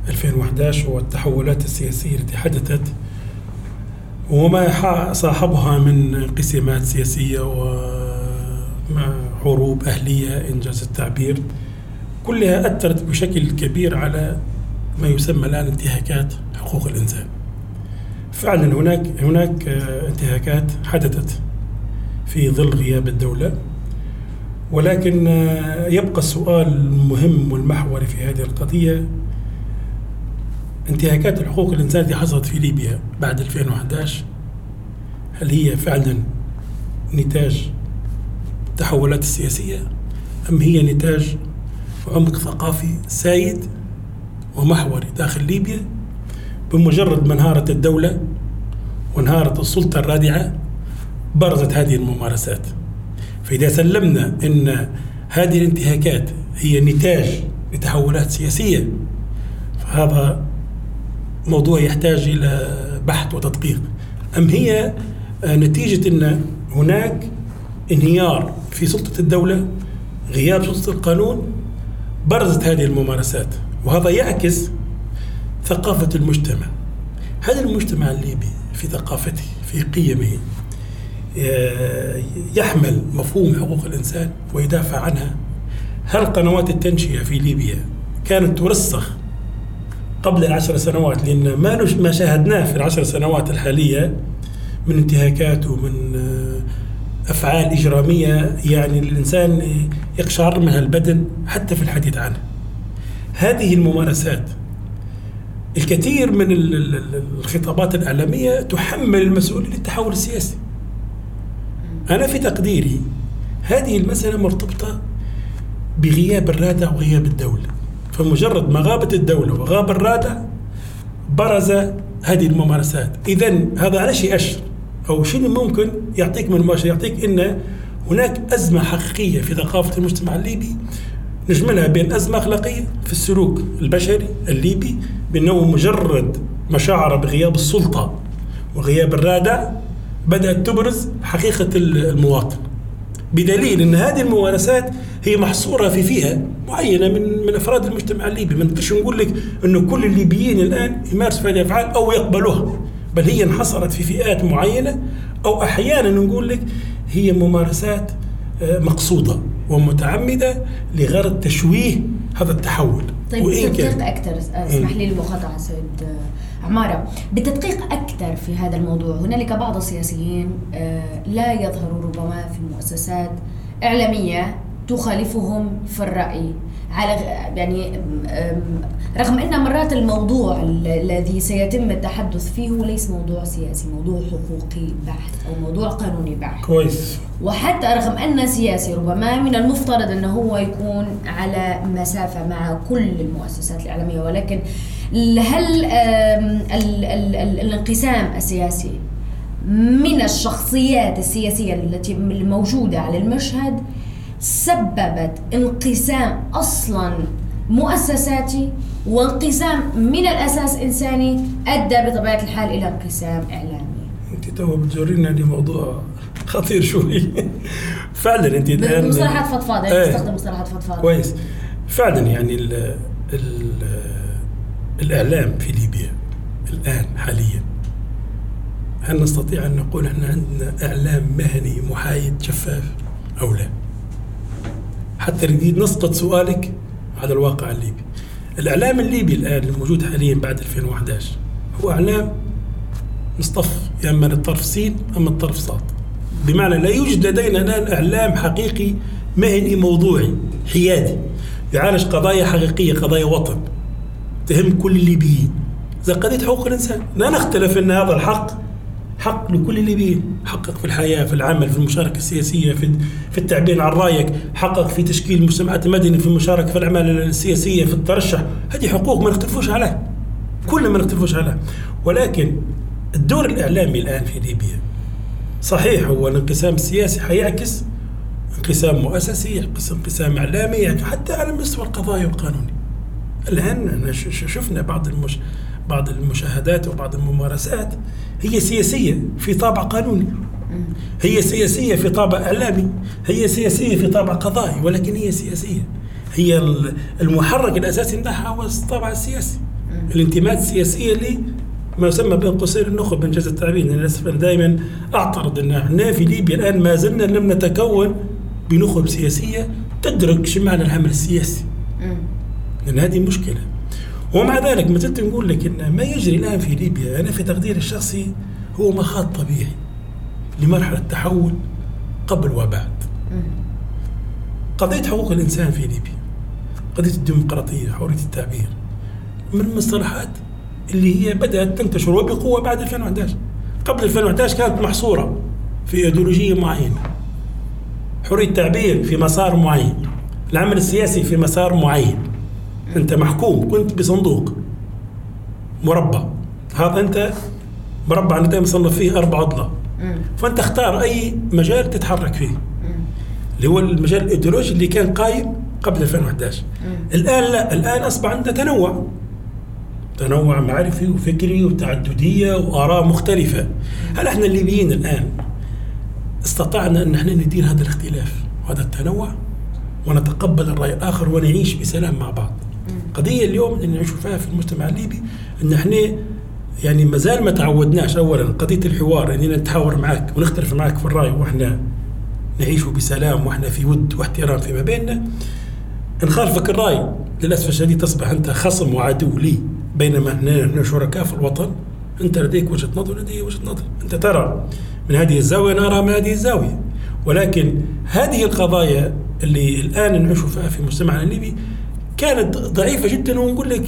2011 والتحولات السياسية التي حدثت وما صاحبها من انقسامات سياسية وحروب أهلية إنجاز التعبير كلها أثرت بشكل كبير على ما يسمى الآن انتهاكات حقوق الإنسان. فعلا هناك هناك آه، انتهاكات حدثت في ظل غياب الدولة. ولكن آه، يبقى السؤال المهم والمحوري في هذه القضية انتهاكات حقوق الإنسان التي حصلت في ليبيا بعد 2011 هل هي فعلا نتاج التحولات السياسية؟ أم هي نتاج عمق ثقافي سائد ومحوري داخل ليبيا؟ بمجرد ما انهارت الدولة وانهارت السلطة الرادعة برزت هذه الممارسات. فإذا سلمنا أن هذه الانتهاكات هي نتاج لتحولات سياسية فهذا موضوع يحتاج إلى بحث وتدقيق. أم هي نتيجة أن هناك انهيار في سلطة الدولة غياب سلطة القانون؟ برزت هذه الممارسات. وهذا يعكس ثقافة المجتمع. هذا المجتمع الليبي في ثقافته في قيمه آه، يحمل مفهوم حقوق الإنسان ويدافع عنها. هل قنوات التنشئة في ليبيا كانت ترسخ قبل العشر سنوات؟ لأن ما ما شاهدناه في العشر سنوات الحالية من انتهاكات ومن آه، أفعال إجرامية يعني الإنسان يقشعر منها البدن حتى في الحديث عنها هذه الممارسات الكثير من ال- ال- ال- الخطابات الإعلامية تحمل المسؤولية للتحول السياسي. أنا في تقديري هذه المسألة مرتبطة بغياب الرادع وغياب الدولة. فمجرد ما غابت الدولة وغاب الرادع برز هذه الممارسات. إذا هذا على شيء أشر؟ أو شنو ممكن يعطيك من مؤشر يعطيك أن هناك أزمة حقيقية في ثقافة المجتمع الليبي نجملها بين أزمة أخلاقية في السلوك البشري الليبي بأنه مجرد ما شعر بغياب السلطة وغياب الرادع بدأت تبرز حقيقة المواطن. بدليل أن هذه الممارسات هي محصورة في فئة معينة من من أفراد المجتمع الليبي، ما نقدرش نقول لك انه كل الليبيين الآن يمارسوا هذه الأفعال أو يقبلوها، بل هي انحصرت في فئات معينة أو أحيانا نقول لك هي ممارسات آه، ومتعمدة لغرض تشويه هذا التحول. طيب كان- أكثر اسمح لي المقاطعة سيد عمارة. بالتدقيق أكثر في هذا الموضوع هنالك بعض السياسيين آه، لا يظهروا ربما في مؤسسات إعلامية تخالفهم في الرأي. على يعني رغم أن مرات الموضوع ال- الذي سيتم التحدث فيه هو ليس موضوع سياسي موضوع حقوقي بحت أو موضوع قانوني بحت. كويس. وحتى رغم أن سياسي ربما من المفترض أنه هو يكون على مسافة مع كل المؤسسات الإعلامية ولكن هل الانقسام السياسي من الشخصيات السياسية التي الموجودة على المشهد سببت انقسام أصلا مؤسساتي وانقسام من الأساس انساني أدى بطبيعة الحال إلى انقسام إعلامي أنت تو بتجرينا لموضوع خطير شوي فعلا أنت الان مصطلحات فضفاضة إيه. نستخدم مصطلحات فضفاضة كويس فعلا يعني ال ال الإعلام في ليبيا الآن حاليا هل نستطيع أن نقول إحنا عندنا إعلام مهني محايد شفاف أو لا؟ حتى نريد نسقط سؤالك على الواقع الليبي. الإعلام الليبي الآن الموجود حاليا بعد 2011 هو إعلام مصطف يا أما الطرف سين أما الطرف صاد. بمعنى لا يوجد لدينا الآن إعلام حقيقي مهني موضوعي حيادي يعالج قضايا حقيقية قضايا وطن تهم كل الليبيين زي قضيه حقوق الإنسان لا نختلف إن هذا الحق حق لكل الليبيين حقق في الحياة في العمل في المشاركة السياسية في في التعبير عن رأيك. حقق في تشكيل المجتمعات المدني في المشاركة في الأعمال السياسية في الترشح. هذه حقوق ما نختلفوش عليها. كلنا ما نختلفوش عليها. ولكن الدور الإعلامي الآن في ليبيا صحيح هو الانقسام السياسي حيعكس انقسام مؤسسي انقسام إعلامي يعني حتى على مستوى القضايا والقانوني ش- شفنا بعض المش... بعض المشاهدات وبعض الممارسات هي سياسية في طابع قانوني. هي سياسية في طابع إعلامي. هي سياسية في طابع قضائي ولكن هي سياسية. هي ال- المحرك الأساسي بتاعها هو الطابع السياسي. الانتماءات السياسية اللي ما يسمى بين قوسين النخب انجاز التعبير. أنا للأسف أنا دائما أعترض إن إحنا في ليبيا الآن ما زلنا لم نتكون بنخب سياسية تدرك شو معنى العمل السياسي. لأن هذه مشكلة. ومع ذلك ما زلت نقول لك إن ما يجري الآن في ليبيا أنا في تقديري الشخصي هو مخاض طبيعي لمرحلة تحول قبل وبعد. قضية حقوق الإنسان في ليبيا قضية الديمقراطية حرية التعبير من المصطلحات اللي هي بدأت تنتشر وبقوة بعد 2011 قبل 2011 كانت محصورة في إيديولوجية معينة حرية التعبير في مسار معين العمل السياسي في مسار معين. أنت محكوم كنت بصندوق. مربع. هذا أنت مربع أنت مصنف فيه أربع اضلاع فأنت اختار أي مجال تتحرك فيه. اللي هو المجال الإيديولوجي اللي كان قايم قبل 2011 الآن لا. الآن أصبح عنده تنوع. تنوع معرفي وفكري وتعددية وآراء مختلفة. هل إحنا الليبيين الآن استطعنا أن إحنا ندير هذا الاختلاف وهذا التنوع ونتقبل الرأي الآخر ونعيش بسلام مع بعض؟ قضيه اليوم اللي نعيش فيها في المجتمع الليبي إن إحنا يعني ما زال ما تعودناش اولا قضية الحوار اننا نتحاور معك ونختلف معك في الرأي وإحنا نعيش بسلام وإحنا في ود واحترام فيما بيننا. نخالفك الرأي للأسف الشديد تصبح أنت خصم وعدو لي بينما إحنا نحن شركاء في الوطن. أنت لديك وجهة نظر ولدي وجهة نظر. أنت ترى من هذه الزاوية أنا ارى من هذه الزاوية. ولكن هذه القضايا اللي الآن نعيش فيها في مجتمعنا الليبي كانت ضعيفة جدا. ونقول لك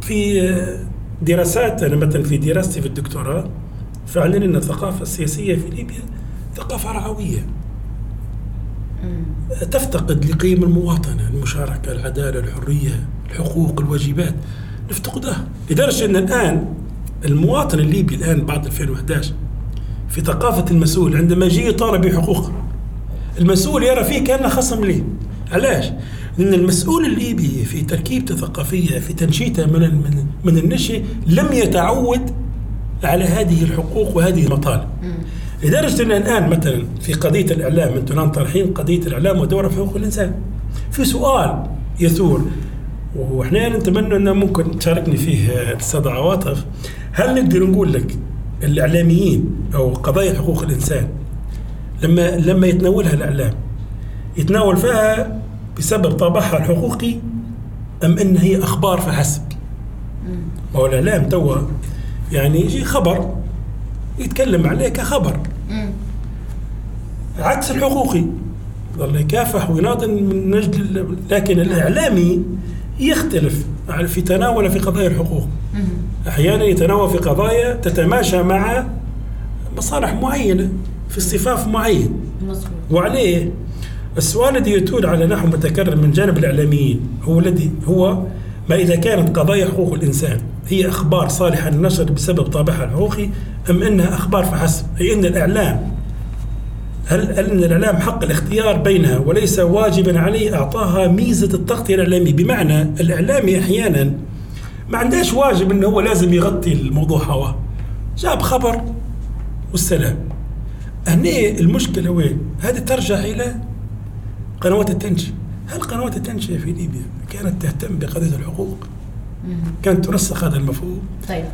في دراسات أنا مثلا في دراستي في الدكتوراه فعلا ان الثقافة السياسية في ليبيا ثقافة رعوية. تفتقد لقيم المواطنة المشاركة العدالة الحرية الحقوق الواجبات. نفتقدها. لدرجة أن الآن المواطن الليبي الآن بعد 2011 في ثقافة المسؤول عندما يجي يطالب بحقوقه المسؤول يرى فيه كأنه خصم ليه. علاش؟ لأن المسؤول الليبي في تركيبته الثقافية في تنشيته من من من النشء لم يتعود على هذه الحقوق وهذه المطالب. لدرجة أن الآن مثلا في قضية الإعلام أنتم الآن طرحين قضية الإعلام ودوره في حقوق الإنسان. في سؤال يثور وإحنا نتمنى أن ممكن تشاركني فيه الأستاذ عواطف هل نقدر نقول لك الإعلاميين أو قضايا حقوق الإنسان لما لما يتناولها الإعلام يتناول فيها بسبب طابعها الحقوقي أم أن هي أخبار فحسب؟ ما هو الإعلام توا يعني يجي خبر يتكلم عليه كخبر عكس الحقوقي. ظل يكافح ويناضل من أجل لكن الإعلامي يختلف في تناوله في قضايا الحقوق. أحيانا يتناول في قضايا تتماشى مع مصالح معينة في اصطفاف معين. وعليه السؤال الذي يتول على نحو متكرر من جانب الإعلاميين هو الذي هو ما إذا كانت قضايا حقوق الإنسان هي أخبار صالحة للنشر بسبب طابعها الحقوقي أم أنها أخبار فحسب؟ أي أن الإعلام هل أن الإعلام حق الاختيار بينها وليس واجبا عليه؟ أعطاها ميزة التغطية الاعلاميه بمعنى الإعلامي أحيانا ما عندهاش واجب إنه هو لازم يغطي الموضوع هوا. جاب خبر والسلام. هنا المشكلة وين؟ هذه ترجع إلى قنوات التنشئة هل قنوات التنشئة في ليبيا كانت تهتم بقضية الحقوق؟ كانت ترسخ هذا المفهوم؟ طيب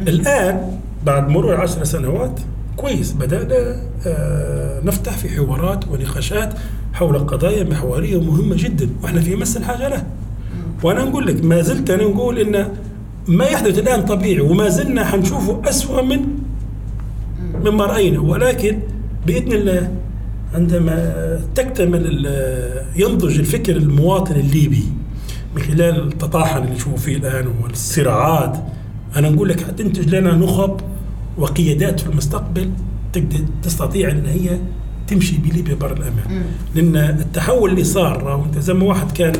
الآن بعد مرور عشر سنوات كويس بدأنا آه، نفتح في حوارات ونقاشات حول قضايا محورية مهمة جدا وإحنا في مس الحاجة لها وأنا نقول لك ما زلت أنا نقول إن ما يحدث الآن طبيعي وما زلنا حنشوفه أسوأ من مما رأينا ولكن بإذن الله عندما تكتمل ينضج الفكر المواطن الليبي من خلال التطاحن اللي نشوفه فيه الآن والصراعات أنا نقول لك حتنتج لنا نخب وقيادات في المستقبل تقدر تستطيع أن هي تمشي بليبيا بر الأمان. لأن التحول اللي صار وأنت زي ما واحد كان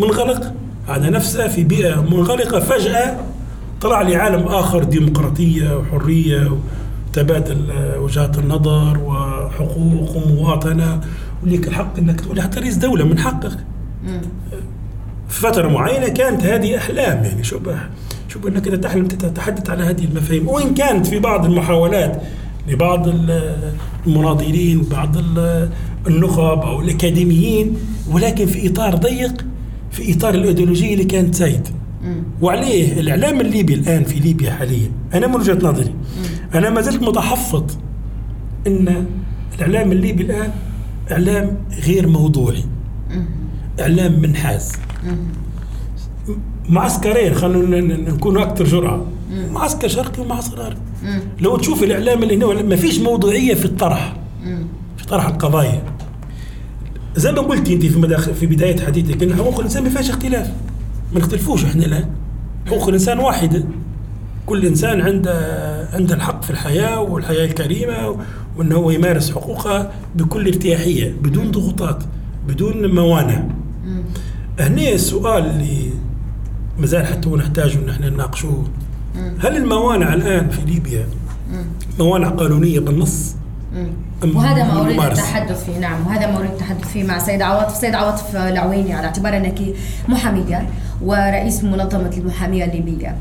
منغلق على نفسه في بيئة منغلقة فجأة طلع لي عالم آخر ديمقراطية وحرية وتبادل آه، وجهات النظر وحقوق ومواطنة وليك الحق أنك تقول حتى رئيس دولة من حقك. في فترة معينة كانت هذه أحلام يعني شوف شوف أنك إذا تحلم تتحدث على هذه المفاهيم. وإن كانت في بعض المحاولات لبعض ال- المناضلين بعض ال- النخب أو الأكاديميين ولكن في إطار ضيق في إطار الإيديولوجية اللي كانت سيد وعليه الإعلام الليبي الآن في ليبيا حاليا. أنا من وجهة نظري. أنا ما زلت متحفظ أن الإعلام الليبي الآن إعلام غير موضوعي. إعلام منحاز. معسكرين ن- نكون أكثر جرأه معسكر شرقي ومعسكر غربي لو تشوف الإعلام اللي هنا ما فيش موضوعية في الطرح. في طرح القضايا. زي ما قلت أنت في مداخل في بداية حديثك إن حقوق الانسان ما فيهاش اختلاف. ما نختلفوش إحنا الآن. حقوق الانسان واحدة كل إنسان عنده عنده الحق في الحياة والحياة الكريمة وانه هو يمارس حقوقه بكل ارتياحية بدون ضغوطات بدون موانع. هنا السؤال اللي مازال حتى هو نحتاج إن إحنا نناقشوه. هل الموانع الآن في ليبيا موانع قانونية بالنص؟ وهذا ما اريد؟ التحدث فيه نعم وهذا ما اريد التحدث فيه مع سيد عواطف. سيد عواطف العويني على اعتبار أنك محامية ورئيس منظمة المحامية الليبية.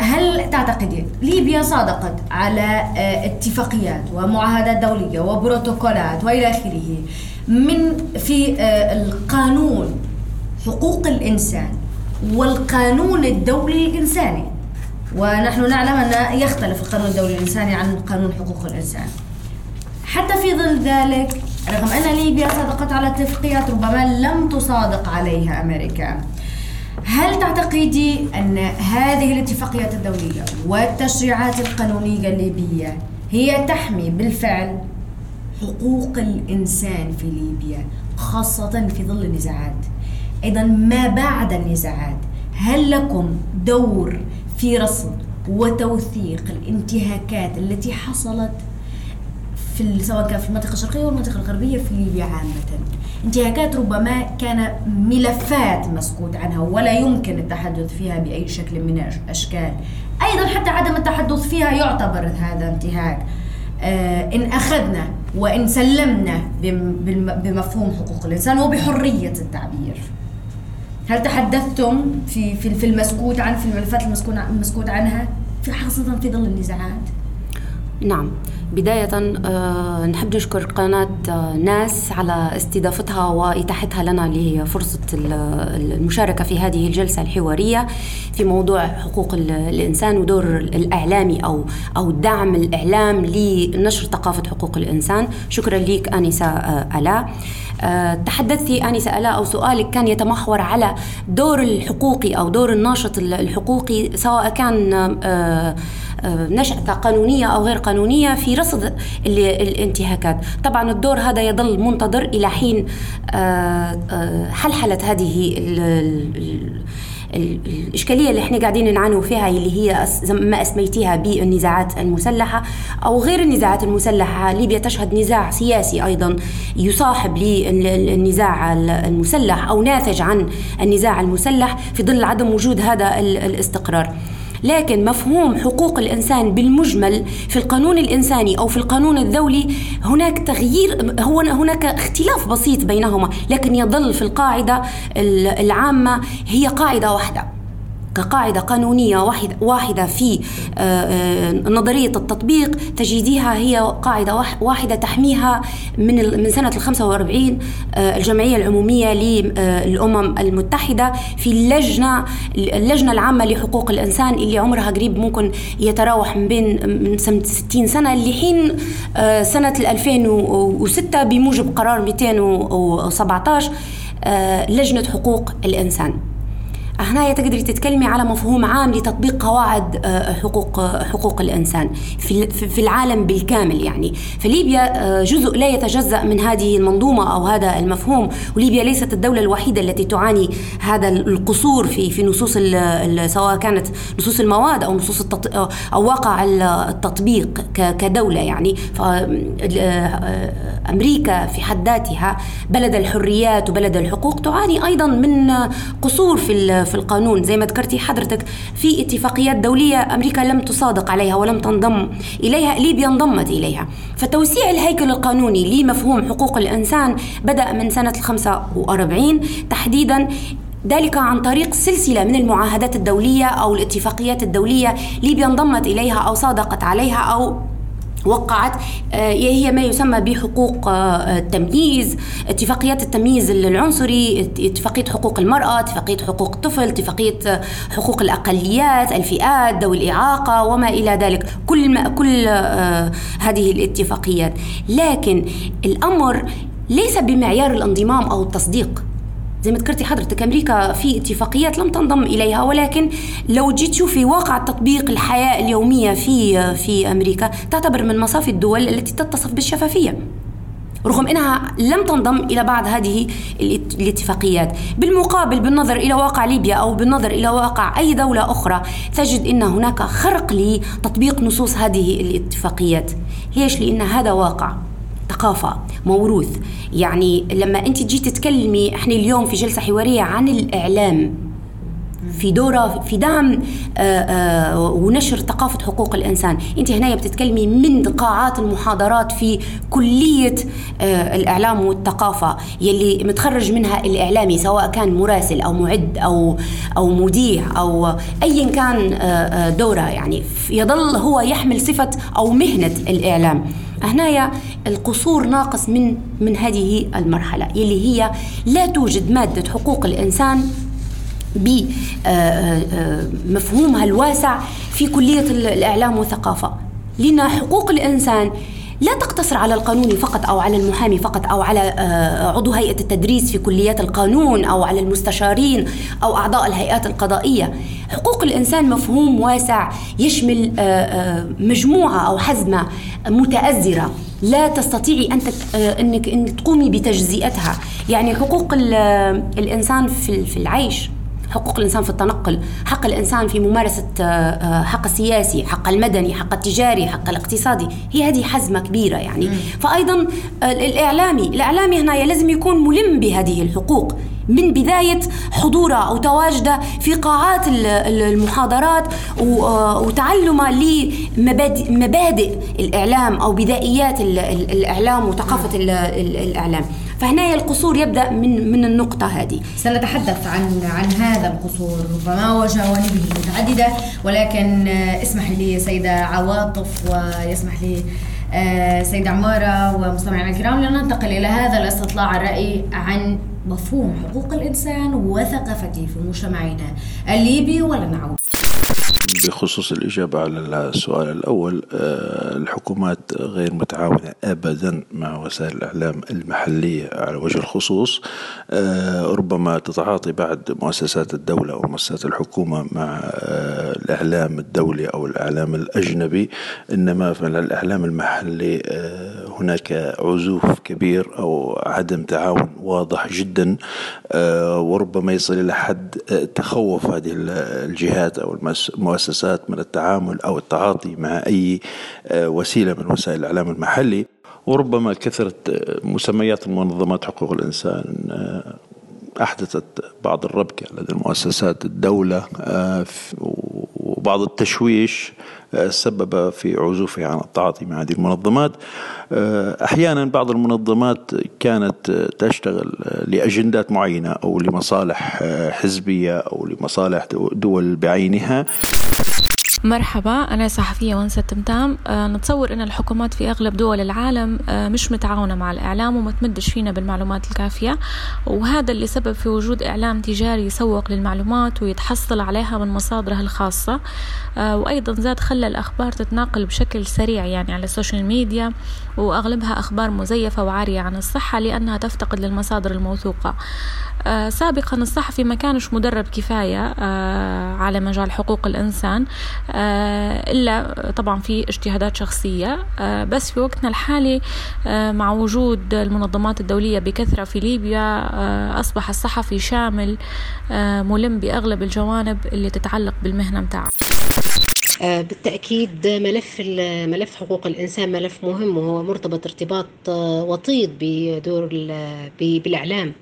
هل تعتقدين ليبيا صادقت على آه، اتفاقيات ومعاهدات دولية وبروتوكولات وإلى آخره من في آه، القانون حقوق الإنسان والقانون الدولي الإنساني؟ ونحن نعلم أن يختلف القانون الدولي الإنساني عن قانون حقوق الإنسان. حتى في ظل ذلك رغم أن ليبيا صادقت على اتفاقيات ربما لم تصادق عليها أمريكا. هل تعتقدي أن هذه الاتفاقيات الدولية والتشريعات القانونية الليبية هي تحمي بالفعل حقوق الإنسان في ليبيا خاصة في ظل النزاعات؟ أيضا ما بعد النزاعات؟ هل لكم دور في رصد وتوثيق الانتهاكات التي حصلت في سواء كان في المنطقة الشرقية والمنطقة الغربية في ليبيا عامة. انتهاكات ربما كان ملفات مسكوت عنها ولا يمكن التحدث فيها بأي شكل من الأشكال. أيضا حتى عدم التحدث فيها يعتبر هذا انتهاك. آه إن أخذنا وإن سلمنا بمفهوم حقوق الإنسان وبحرية التعبير. هل تحدثتم في في في المسكوت عن في الملفات المسكوت عن- المسكوت عنها؟ في خاصة في ظل النزاعات؟ نعم. بداية آه، نحب نشكر قناة آه، ناس على استضافتها وإتاحتها لنا لفرصة ال- المشاركة في هذه الجلسة الحوارية في موضوع حقوق ال- الإنسان ودور الإعلامي أو أو دعم الإعلام لنشر ثقافة حقوق الإنسان. شكرا لك آنسة آه، آه، تحدثتي آنسة آلاء أو سؤالك كان يتمحور على دور الحقوقي أو دور الناشط الحقوقي سواء كان نشأة قانونية أو غير قانونية في رصد ال- الانتهاكات. طبعا الدور هذا يظل منتظر إلى حين آه، آه، حلحلة هذه ال- ال- ال- ال- الإشكالية اللي إحنا قاعدين نعانوا فيها اللي هي ما أسميتيها بالنزاعات المسلحة أو غير النزاعات المسلحة. ليبيا تشهد نزاع سياسي أيضا يصاحب للنزاع المسلح أو ناتج عن النزاع المسلح في ظل عدم وجود هذا ال- الاستقرار. لكن مفهوم حقوق الإنسان بالمجمل في القانون الإنساني أو في القانون الدولي هناك تغيير هو هناك اختلاف بسيط بينهما لكن يظل في القاعدة العامة هي قاعدة واحدة. كقاعدة قانونية واحدة, واحدة في آه، آه، نظرية التطبيق تجديها هي قاعدة واحدة تحميها من من سنة ال 45 آه، الجمعية العمومية للأمم المتحدة في اللجنة اللجنة العامة لحقوق الإنسان اللي عمرها قريب ممكن يتراوح من بين من 60 سنة لحين سنة 2006 بموجب قرار 217 لجنة حقوق الإنسان. هنا تقدري تتكلمي على مفهوم عام لتطبيق قواعد آه، حقوق حقوق الإنسان في العالم بالكامل يعني. فليبيا آه، جزء لا يتجزأ من هذه المنظومة أو هذا المفهوم وليبيا ليست الدولة الوحيدة التي تعاني هذا القصور في في نصوص سواء كانت نصوص المواد أو نصوص أو واقع التطبيق كدولة يعني. آه، أمريكا في حد ذاتها بلد الحريات وبلد الحقوق تعاني أيضا من قصور في في القانون. زي ما ذكرتي حضرتك في اتفاقيات دولية أمريكا لم تصادق عليها ولم تنضم إليها ليبيا انضمت إليها. فتوسيع الهيكل القانوني لمفهوم حقوق الإنسان بدأ من سنة الخمسة وأربعين تحديدا ذلك عن طريق سلسلة من المعاهدات الدولية أو الاتفاقيات الدولية. ليبيا انضمت إليها أو صادقت عليها أو وقعت آه، هي ما يسمى بحقوق آه، التمييز اتفاقيات التمييز العنصري اتفاقية حقوق المرأة اتفاقية حقوق الطفل اتفاقية آه، حقوق الأقليات الفئات ذوي الإعاقة وما إلى ذلك. كل ما كل هذه الاتفاقيات. لكن الأمر ليس بمعيار الانضمام أو التصديق. زي ما ذكرتي حضرتك أمريكا في اتفاقيات لم تنضم إليها ولكن لو جيت تشوفي واقع تطبيق الحياة اليومية في في أمريكا تعتبر من مصافي الدول التي تتصف بالشفافية رغم إنها لم تنضم إلى بعض هذه الاتفاقيات. بالمقابل بالنظر إلى واقع ليبيا أو بالنظر إلى واقع أي دولة أخرى تجد إن هناك خرق لتطبيق نصوص هذه الاتفاقيات. ليش؟ لأن هذا واقع. ثقافة موروث. يعني لما أنت تجي تتكلمي إحنا اليوم في جلسة حوارية عن الإعلام. في دورة في دعم آه، آه، ونشر ثقافة حقوق الإنسان. انت هنا بتتكلمي من قاعات المحاضرات في كلية آه، الإعلام والثقافة يلي متخرج منها الإعلامي سواء كان مراسل أو معد أو أو مذيع أو ايا كان دورة. يعني يظل هو يحمل صفة أو مهنة الإعلام. هنايا القصور ناقص من من هذه المرحلة يلي هي لا توجد مادة حقوق الإنسان بمفهومها الواسع في كلية الإعلام والثقافة. لأن حقوق الإنسان لا تقتصر على القانون فقط أو على المحامي فقط أو على آه، عضو هيئة التدريس في كليات القانون أو على المستشارين أو أعضاء الهيئات القضائية. حقوق الإنسان مفهوم واسع يشمل آه، آه، مجموعة أو حزمة متأزرة. لا تستطيعي انت إنك إن تقومي بتجزئتها. يعني حقوق الإنسان في العيش. حقوق الإنسان في التنقل حق الإنسان في ممارسة آه، آه، حق السياسي حق المدني حق التجاري حق الاقتصادي هي هذه حزمة كبيرة يعني. فأيضا آه، الإعلامي الإعلامي هنا لازم يكون ملم بهذه الحقوق من بداية حضوره أو تواجده في قاعات المحاضرات وتعلمه لمبادئ الإعلام أو بدائيات الإعلام وثقافة الإعلام. فهنا القصور يبدأ من من النقطة هذه. سنتحدث عن عن هذا القصور ربما وجوانبه متعدده ولكن اسمح لي سيدة عواطف ويسمح لي آه، سيدة عمارة ومستمعينا الكرام لننتقل إلى هذا الاستطلاع الرأي عن مفهوم حقوق الإنسان وثقافته في مجتمعنا الليبي ولنعود. بخصوص الإجابة على السؤال الأول آه، الحكومات غير متعاونة أبدا مع وسائل الإعلام المحلية على وجه الخصوص آه، ربما تتعاطي بعض مؤسسات الدولة أو مؤسسات الحكومة مع آه، الإعلام الدولي أو الإعلام الأجنبي إنما في الإعلام المحلي هناك عزوف كبير أو عدم تعاون واضح جدا وربما يصل إلى حد تخوف هذه الجهات أو المؤسسات من التعامل أو التعاطي مع أي آه، وسيلة من وسائل الإعلام المحلي. وربما كثرة آه، مسميات المنظمات حقوق الإنسان آه، أحدثت بعض الربكة لدى المؤسسات الدولة وبعض التشويش. سبب في عزوفه عن التعاطي مع هذه المنظمات. أحيانا بعض المنظمات كانت تشتغل لأجندات معينة أو لمصالح حزبية أو لمصالح دول بعينها. مرحبا أنا صحفية ونسة تمتام. أه نتصور أن الحكومات في أغلب دول العالم أه مش متعاونة مع الإعلام وما تمدش فينا بالمعلومات الكافية. وهذا اللي سبب في وجود إعلام تجاري يسوق للمعلومات ويتحصل عليها من مصادرها الخاصة. أه وأيضا زاد خلى الأخبار تتناقل بشكل سريع يعني على ال social media وأغلبها أخبار مزيفة وعارية عن الصحة لأنها تفتقد للمصادر الموثوقة. آه سابقا الصحفي ما كانش مدرب كفاية آه على مجال حقوق الإنسان آه إلا طبعا في اجتهادات شخصية. بس في وقتنا الحالي مع وجود المنظمات الدولية بكثرة في ليبيا أصبح الصحفي شامل ملم بأغلب الجوانب اللي تتعلق بالمهنة متاعه بالتأكيد ملف ملف حقوق الإنسان ملف مهم وهو مرتبط ارتباط وطيد بدور بالإعلام.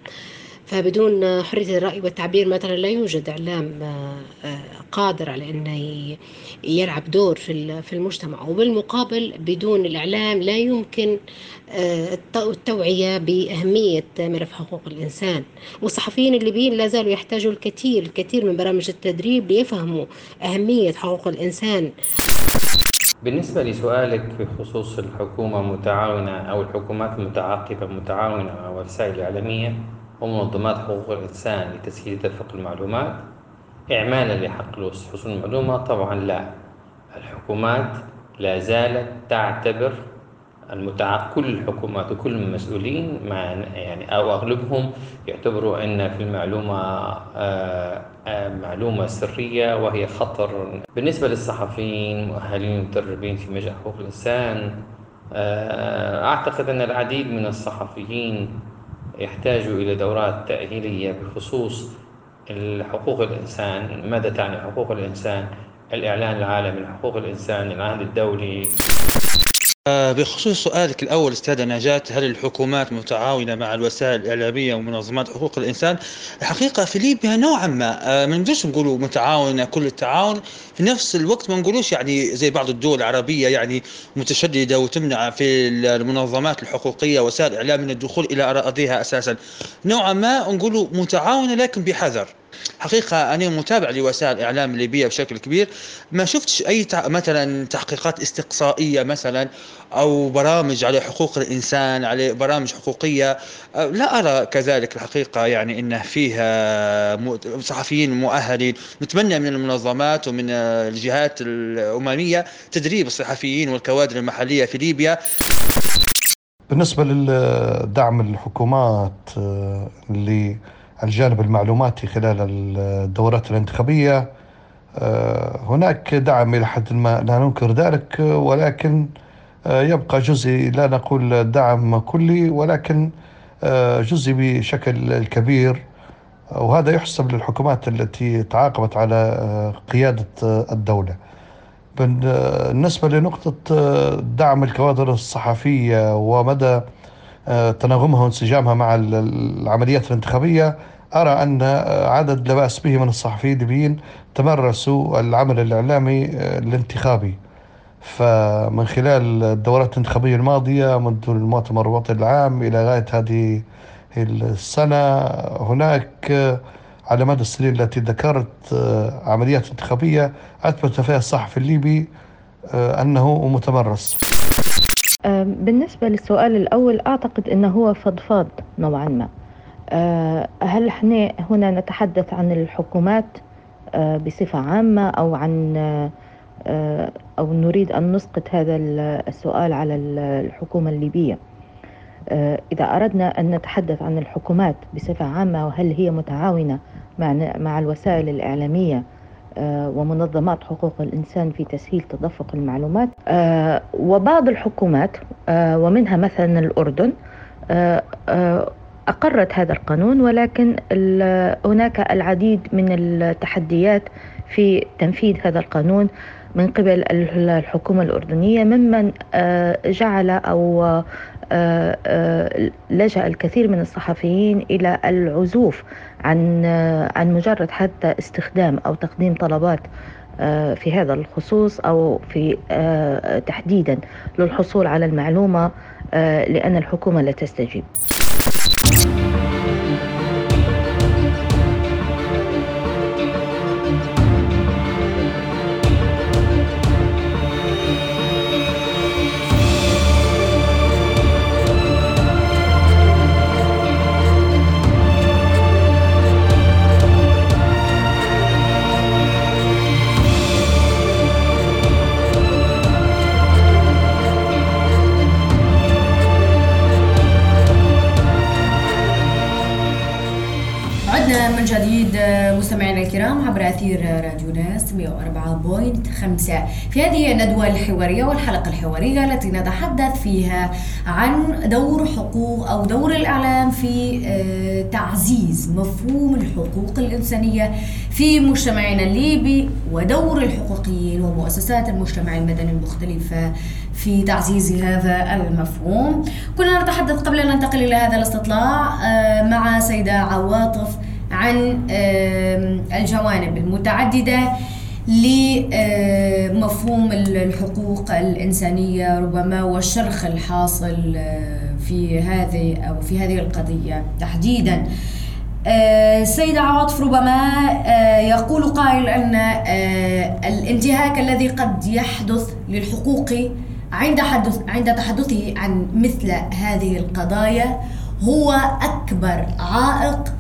فبدون حرية الرأي والتعبير مثلا لا يوجد إعلام قادر على أنه يلعب دور في المجتمع. وبالمقابل بدون الإعلام لا يمكن التوعية بأهمية ملف حقوق الإنسان. والصحفيين الليبيين لا زالوا يحتاجوا الكثير الكثير من برامج التدريب ليفهموا أهمية حقوق الإنسان. بالنسبة لسؤالك بخصوص الحكومة متعاونة أو الحكومات المتعاقبة متعاونة وسائل الإعلامية ومنظمات حقوق الإنسان لتسهيل تدفق المعلومات. إعمالا لحق حصول المعلومة طبعا لا. الحكومات لا زالت تعتبر المتع... كل الحكومات وكل المسؤولين مع يعني أو أغلبهم يعتبروا إن في المعلومة آآ آآ معلومة سرية وهي خطر. بالنسبة للصحفيين مؤهلين مدربين في مجال حقوق الإنسان أعتقد إن العديد من الصحفيين يحتاجوا إلى دورات تأهيلية بخصوص حقوق الإنسان ماذا تعني حقوق الإنسان؟ الإعلان العالمي لحقوق الإنسان العهد الدولي. بخصوص سؤالك الأول أستاذة نجاة هل الحكومات متعاونة مع الوسائل الإعلامية ومنظمات حقوق الإنسان؟ الحقيقة في ليبيا نوعا ما ما نقدرش نقولوا متعاونة كل التعاون. في نفس الوقت ما نقولوش يعني زي بعض الدول العربية يعني متشددة وتمنع في المنظمات الحقوقية وسائل الإعلام من الدخول إلى أراضيها أساسا. نوعا ما نقولوا متعاونة لكن بحذر. حقيقة أنا متابع لوسائل الإعلام الليبية بشكل كبير. ما شفتش أي تع... مثلا تحقيقات استقصائية مثلا أو برامج على حقوق الإنسان على برامج حقوقية. لا أرى كذلك الحقيقة يعني أنه فيها صحفيين مؤهلين. نتمنى من المنظمات ومن الجهات الأممية تدريب الصحفيين والكوادر المحلية في ليبيا. بالنسبة لدعم الحكومات اللي الجانب المعلوماتي خلال الدورات الانتخابية. هناك دعم إلى حد ما لا ننكر ذلك ولكن يبقى جزئي لا نقول دعم كلي ولكن جزئي بشكل كبير. وهذا يحسب للحكومات التي تعاقبت على قيادة الدولة. بالنسبة لنقطة دعم الكوادر الصحفية ومدى تناغمها وانسجامها مع العمليات الانتخابية أرى أن عدد لا بأس به من الصحفيين الليبيين تمرسوا العمل الإعلامي الانتخابي. فمن خلال الدورات الانتخابية الماضية منذ المؤتمر الوطني العام إلى غاية هذه السنة هناك على مدى السنين التي ذكرت عمليات انتخابية أثبت فيها الصحفي الليبي أنه متمرس. بالنسبة للسؤال الأول أعتقد أنه هو فضفاض نوعا ما. هل إحنا هنا نتحدث عن الحكومات بصفة عامة أو عن أو نريد أن نسقط هذا السؤال على الحكومة الليبية؟ إذا أردنا أن نتحدث عن الحكومات بصفة عامة وهل هي متعاونة مع مع الوسائل الإعلامية ومنظمات حقوق الإنسان في تسهيل تدفق المعلومات. وبعض الحكومات ومنها مثلا الأردن أقرت هذا القانون ولكن هناك العديد من التحديات في تنفيذ هذا القانون من قبل الحكومة الأردنية ممن جعل أو لجأ الكثير من الصحفيين إلى العزوف عن عن مجرد حتى استخدام أو تقديم طلبات في هذا الخصوص أو في تحديدا للحصول على المعلومة لأن الحكومة لا تستجيب. 104.5 في هذه الندوة الحوارية والحلقة الحوارية التي نتحدث فيها عن دور حقوق أو دور الإعلام في آه، تعزيز مفهوم الحقوق الإنسانية في مجتمعنا الليبي ودور الحقوقيين ومؤسسات المجتمع المدني المختلفة في تعزيز هذا المفهوم. كنا نتحدث قبل أن ننتقل إلى هذا الاستطلاع آه، مع سيدة عواطف عن الجوانب المتعددة. لمفهوم الحقوق الإنسانية ربما والشرخ الحاصل في هذه أو في هذه القضية تحديدا. السيد عواطف ربما يقول قائل أن الانتهاك الذي قد يحدث للحقوق عند حدث عند تحدثه عن مثل هذه القضايا هو أكبر عائق آه،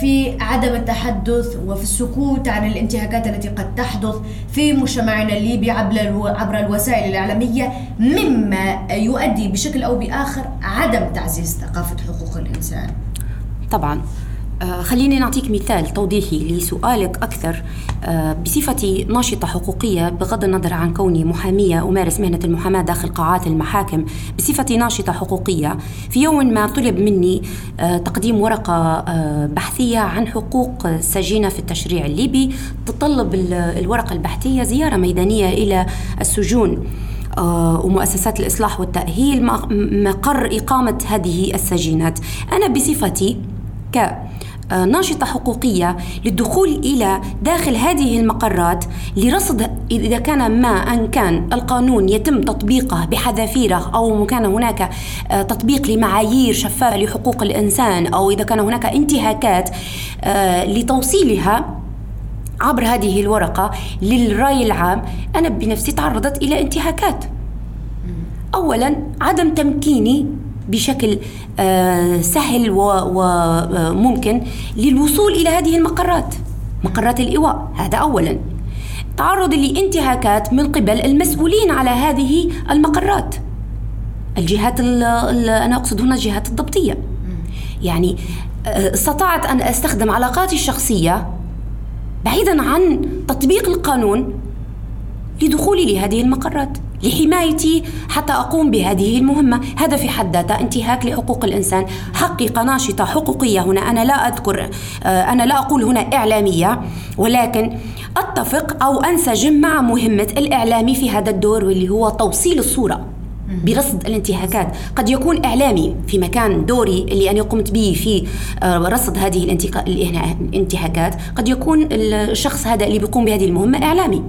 في عدم التحدث وفي السكوت عن الانتهاكات التي قد تحدث في مجتمعنا الليبي عبر الوسائل الإعلامية مما يؤدي بشكل أو بآخر عدم تعزيز ثقافة حقوق الإنسان. طبعا. آه، خليني نعطيك مثال توضيحي لسؤالك أكثر. آه، بصفتي ناشطة حقوقية بغض النظر عن كوني محامية أمارس مهنة المحاماة داخل قاعات المحاكم بصفتي ناشطة حقوقية في يوم ما طلب مني آه، تقديم ورقة بحثية عن حقوق السجينة في التشريع الليبي تتطلب الورقة البحثية زيارة ميدانية إلى السجون ومؤسسات الإصلاح والتأهيل مقر إقامة هذه السجينات. أنا بصفتي ك آه، ناشطة حقوقية للدخول إلى داخل هذه المقرات لرصد إذا كان ما أن كان القانون يتم تطبيقه بحذافيره أو كان هناك آه، تطبيق لمعايير شفافة لحقوق الإنسان أو إذا كان هناك انتهاكات آه، لتوصيلها عبر هذه الورقة للرأي العام أنا بنفسي تعرضت إلى انتهاكات. أولا عدم تمكيني بشكل آه، سهل وممكن للوصول إلى هذه المقرات مقرات الإيواء. هذا اولا. تعرض لانتهاكات من قبل المسؤولين على هذه المقرات. الجهات أنا أقصد هنا الجهات الضبطية. يعني آه، استطعت أن أستخدم علاقاتي الشخصية بعيدا عن تطبيق القانون لدخولي لهذه المقرات. لحمايتي حتى أقوم بهذه المهمة. هذا في حد ذاته انتهاك لحقوق الإنسان. حقي كناشطة حقوقية هنا. أنا لا أذكر آه، أنا لا أقول هنا إعلامية ولكن أتفق أو أنسجم مع مهمة الإعلامي في هذا الدور واللي هو توصيل الصورة برصد الانتهاكات. قد يكون إعلامي في مكان دوري اللي أنا قمت به في آه، رصد هذه الانتهاكات قد يكون الشخص هذا اللي بيقوم بهذه المهمة إعلامي.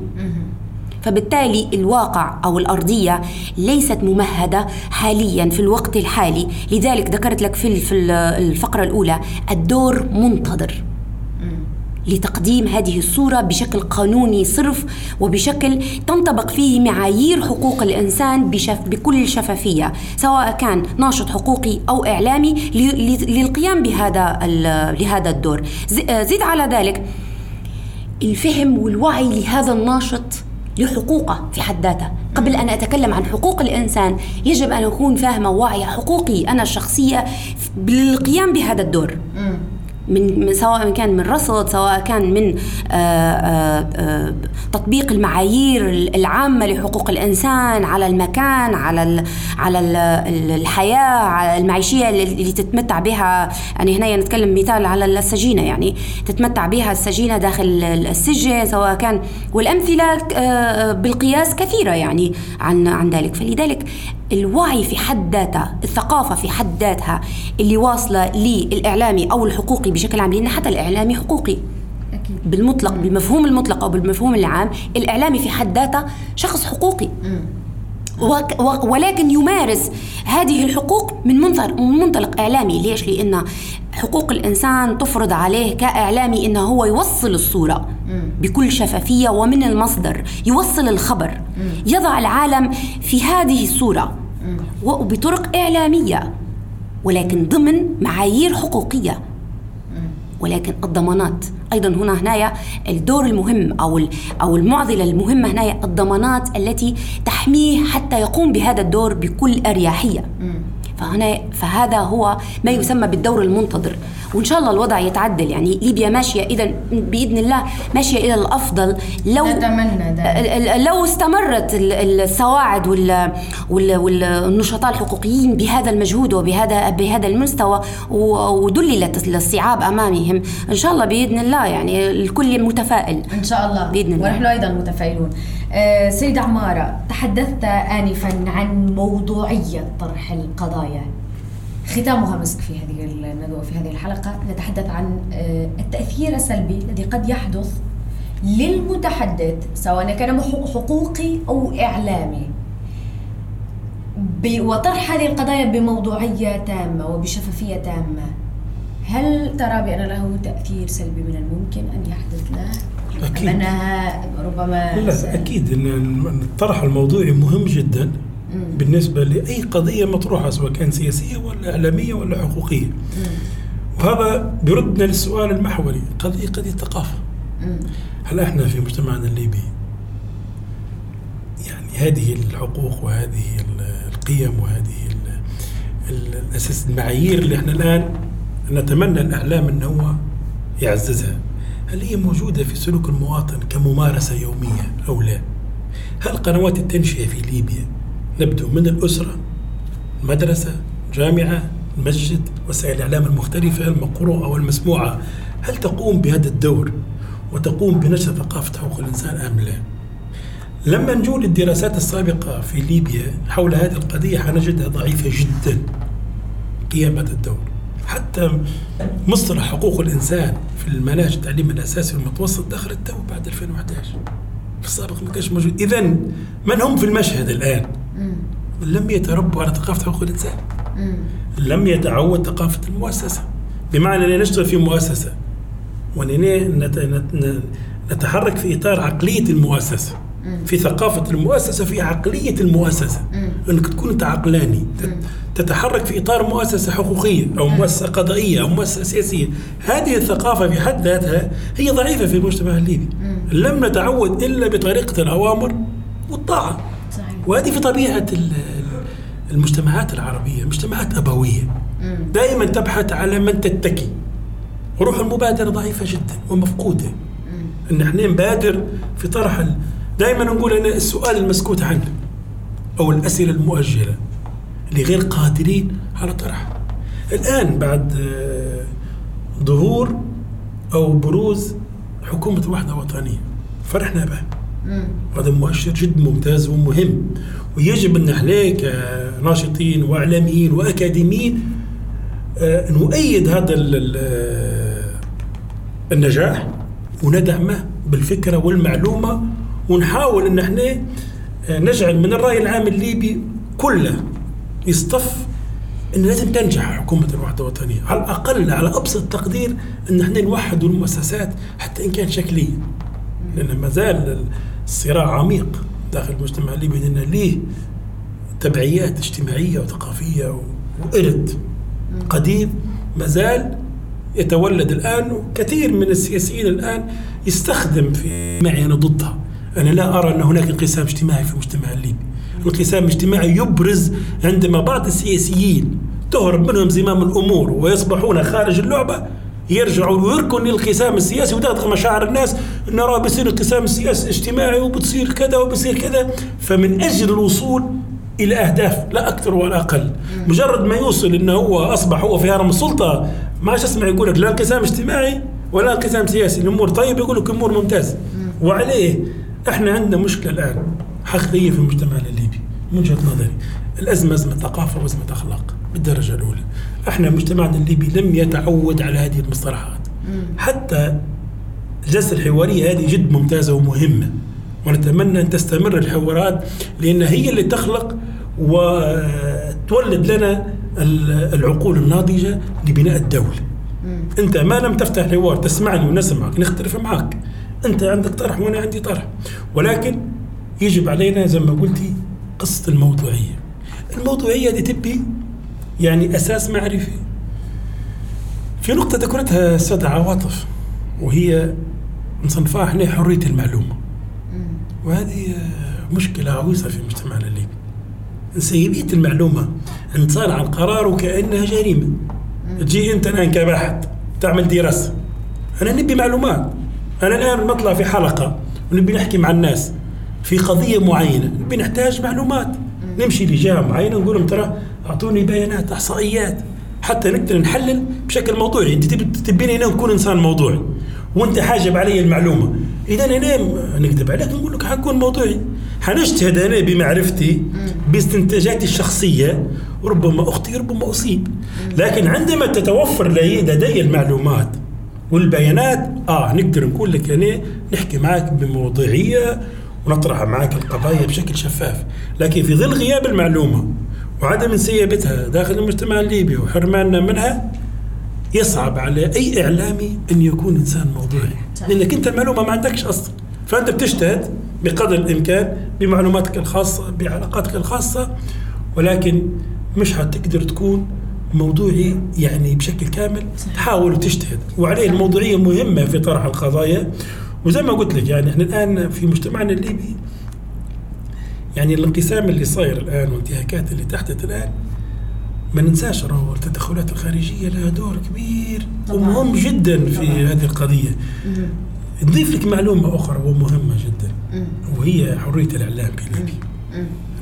فبالتالي الواقع أو الأرضية ليست ممهدة حاليا في الوقت الحالي. لذلك ذكرت لك في الفقرة الأولى الدور منتظر لتقديم هذه الصورة بشكل قانوني صرف وبشكل تنطبق فيه معايير حقوق الإنسان بشف بكل شفافية سواء كان ناشط حقوقي أو إعلامي للقيام بهذا لهذا الدور. زد على ذلك الفهم والوعي لهذا الناشط لحقوقه في حد ذاته. قبل أن أتكلم عن حقوق الإنسان يجب أن أكون فاهمة واعية حقوقي أنا الشخصية بالقيام بهذا الدور. من سواء كان من رصد سواء كان من آه، آآ آه، تطبيق المعايير العامة لحقوق الإنسان على المكان على على ال الحياة على المعيشية اللي تتمتع بها. يعني هنا نتكلم مثال على السجينة يعني تتمتع بها السجينة داخل السجن سواء كان والأمثلة آه، بالقياس كثيرة يعني عن عن ذلك. فلذلك الوعي في حد ذاته الثقافة في حد ذاتها اللي واصلة للإعلامي أو الحقوقي بشكل عام لأن حتى الإعلامي حقوقي. أكيد. بالمطلق بمفهوم المطلق أو بالمفهوم العام الإعلامي في حد ذاته شخص حقوقي. وك- ولكن يمارس هذه الحقوق من منظر من منطلق إعلامي. ليش؟ لأن حقوق الإنسان تفرض عليه كإعلامي إنه هو يوصل الصورة بكل شفافية ومن المصدر يوصل الخبر. يضع العالم في هذه الصورة. وبطرق إعلامية. ولكن ضمن معايير حقوقية. ولكن الضمانات. أيضا هنا هنايا الدور المهم أو أو المعضلة المهمة هنايا الضمانات التي تحميه حتى يقوم بهذا الدور بكل أريحية. فهنا فهذا هو ما يسمى بالدور المنتظر. وإن شاء الله الوضع يتعدل. يعني ليبيا ماشية اذا بإذن الله ماشية إلى الأفضل. لو نتمنى ذلك. لو استمرت ال- السواعد وال- وال- والنشطاء الحقوقيين بهذا المجهود وبهذا بهذا المستوى و- ودللت الاستيعاب أمامهم إن شاء الله بإذن الله يعني الكل متفائل. إن شاء الله. بإذن الله. ونحن أيضا متفائلون. آه، سيدة عمارة تحدثت آنفا عن موضوعية طرح القضايا. ختامها مسك في هذه الندوة في هذه الحلقة نتحدث عن آه، التأثير السلبي الذي قد يحدث للمتحدث سواء كان حقوقي أو إعلامي. وطرح هذه القضايا بموضوعية تامة وبشفافية تامة. هل ترى بأن له تأثير سلبي من الممكن أن يحدث؟ له؟ أكيد. أنها ربما لا أكيد إن الطرح الموضوعي مهم جدا. بالنسبة لأي قضية مطروحة سواء كان سياسية ولا إعلامية ولا حقوقية. وهذا بيردنا للسؤال المحوري قضية قضية ثقافة. هل إحنا في مجتمعنا الليبي؟ يعني هذه الحقوق وهذه ال- القيم وهذه ال- ال- الأساس المعايير اللي إحنا الآن نتمنى الإعلام إن هو يعززها. هل هي موجودة في سلوك المواطن كممارسة يومية أو لا؟ هل قنوات التنشئة في ليبيا نبدو من الأسرة المدرسة جامعه المسجد وسائل الإعلام المختلفة المقروءة والمسموعة. هل تقوم بهذا الدور وتقوم بنشر ثقافة حقوق الإنسان أم لا؟ لما نجول الدراسات السابقة في ليبيا حول هذه القضية حنجدها ضعيفة جدا. قيام هذا الدور. حتى مصطلح حقوق الإنسان في المناهج التعليم الأساسي والمتوسط دخل تو بعد 2011 في السابق ما كانش موجود. إذا من هم في المشهد الآن؟ لم يتربوا على ثقافة حقوق الإنسان. لم يتعود ثقافة المؤسسة. بمعنى أننا نشتغل في مؤسسة نت- نتحرك في إطار عقلية المؤسسة. في ثقافة المؤسسة في عقلية المؤسسة. أنك تكون أنت عقلاني تت- تتحرك في إطار مؤسسة حقوقية أو مؤسسة قضائية أو مؤسسة سياسية. هذه الثقافة في حد ذاتها هي ضعيفة في المجتمع الليبي. لم نتعود إلا بطريقة الأوامر والطاعة. وهذه في طبيعة ال- المجتمعات العربية مجتمعات أبوية. دائما تبحث على من تتكي. روح المبادرة ضعيفة جدا ومفقودة. إن إحنا نبادر في طرح دائما نقول أن السؤال المسكوت عنه أو الأسئلة المؤجلة اللي غير قادرين على طرحها الآن بعد آه، ظهور أو بروز حكومة الوحدة الوطنية فرحنا به هذا مؤشر جدا ممتاز ومهم. ويجب أن إحنا كناشطين وإعلاميين وأكاديميين آه، نؤيد هذا ال- النجاح وندعمه بالفكرة والمعلومة ونحاول أن إحنا آه، نجعل من الرأي العام الليبي كله يصطف أن لازم تنجح حكومة الوحدة الوطنية. على الأقل على أبسط تقدير أن إحنا نوحد المؤسسات حتى إن كان شكليا. لأن ما الصراع عميق داخل المجتمع الليبي لأن ليه تبعيات اجتماعية وثقافية و- وارد قديم ما زال يتولد الآن وكثير من السياسيين الآن يستخدم في معي أنا ضدها. أنا لا أرى أن هناك انقسام اجتماعي في المجتمع الليبي. الانقسام الاجتماعي يبرز عندما بعض السياسيين تهرب منهم زمام الأمور ويصبحون خارج اللعبة يرجعوا ويركن للانقسام السياسي وتغطى مشاعر الناس ان راه بيصير انقسام السياسي اجتماعي وبتصير كذا وبصير كذا. فمن أجل الوصول إلى أهداف لا أكثر ولا أقل. مجرد ما يوصل إنه هو أصبح هو في هرم السلطة ما عادش أسمع يقول لك لا انقسام اجتماعي ولا انقسام سياسي. الأمور طيب يقول لك أمور ممتازة. وعليه إحنا عندنا مشكلة الآن حقيقية في مجتمعنا الليبي من وجهة نظري. الأزمة أزمة ثقافة وأزمة أخلاق بالدرجة الأولى. إحنا مجتمعنا الليبي لم يتعود على هذه المصطلحات. حتى الجلسة الحوارية هذه جد ممتازة ومهمة. ونتمنى أن تستمر الحوارات لأن هي اللي تخلق وتولد لنا العقول الناضجة لبناء الدولة. أنت ما لم تفتح حوار تسمعني ونسمعك نختلف معك. أنت عندك طرح وأنا عندي طرح. ولكن يجب علينا زي ما قلتي قصة الموضوعية. الموضوعية دي تبي يعني أساس معرفي. في نقطة ذكرتها السادة عواطف وهي نصنفها إحنا حرية المعلومة. وهذه مشكلة عويصة في مجتمعنا الليبي سيبية المعلومة انتصار على القرار وكأنها جريمة. تجي أنت الآن كباحث تعمل دراسة. أنا نبي معلومات. أنا الآن بطلع في حلقة ونبي نحكي مع الناس في قضية معينة. نبي نحتاج معلومات. نمشي لجهة معينة نقول لهم ترى أعطوني بيانات إحصائيات حتى نقدر نحلل بشكل موضوعي. أنت تبيني أنا نكون إنسان موضوعي وأنت حاجب علي المعلومة. اذا أنا نكذب عليك نقول لك حكون موضوعي. حنجتهد أنا بمعرفتي باستنتاجاتي الشخصية ربما اخطي ربما أصيب. لكن عندما تتوفر لي لدي المعلومات والبيانات آه نقدر نقول لك أنا نحكي معك بموضوعية ونطرح معك القضايا بشكل شفاف. لكن في ظل غياب المعلومة وعدم انسيابتها داخل المجتمع الليبي وحرماننا منها يصعب على أي إعلامي أن يكون إنسان موضوعي. لأنك أنت المعلومة ما عندكش أصلا. فأنت بتجتهد بقدر الإمكان بمعلوماتك الخاصة بعلاقاتك الخاصة ولكن مش حتقدر تكون موضوعي يعني بشكل كامل. تحاول وتجتهد. وعليه الموضوعية مهمة في طرح القضايا. وزي ما قلت لك يعني إحنا الآن في مجتمعنا الليبي يعني الانقسام اللي صاير الآن والانتهاكات اللي تحدث الآن ما ننساش راهو التدخلات الخارجية لها دور كبير. ومهم جدا في طبعا. هذه القضية. نضيف لك معلومة أخرى ومهمة جدا وهي حرية الإعلام في ليبيا.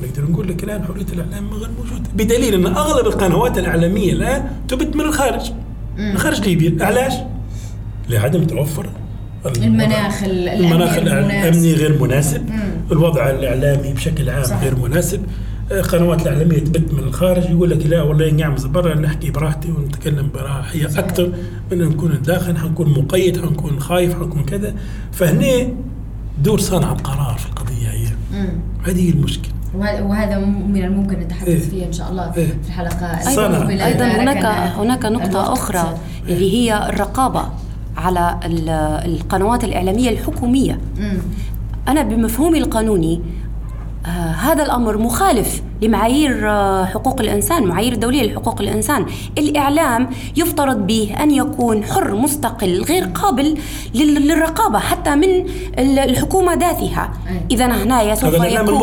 نقدر نقول لك الآن حرية الإعلام غير موجودة. بدليل أن أغلب القنوات الإعلامية الآن تبت من الخارج. من خارج ليبيا. علاش؟ لعدم توفر المناخ المناخ الأمني غير مناسب. مم. الوضع الإعلامي بشكل عام صح. غير مناسب. القنوات الإعلامية تبت من الخارج يقول لك لا والله نعمز برا نحكي براحتي ونتكلم براحيه أكثر من نكون داخل حنكون مقيد حنكون خايف حنكون كذا. فهنا دور صانع القرار في القضية هي. هذه المشكلة. وهذا من الممكن نتحدث إيه؟ فيه إن شاء الله إيه؟ في الحلقة أيضا هناك هناك نقطة أخرى اللي هي الرقابة. على القنوات الإعلامية الحكومية. مم. أنا بمفهومي القانوني آه هذا الأمر مخالف لمعايير آه حقوق الإنسان معايير الدوليه لحقوق الإنسان. الإعلام يفترض به أن يكون حر مستقل غير قابل للرقابة حتى من الحكومة ذاتها. إذا هنا سوف يكون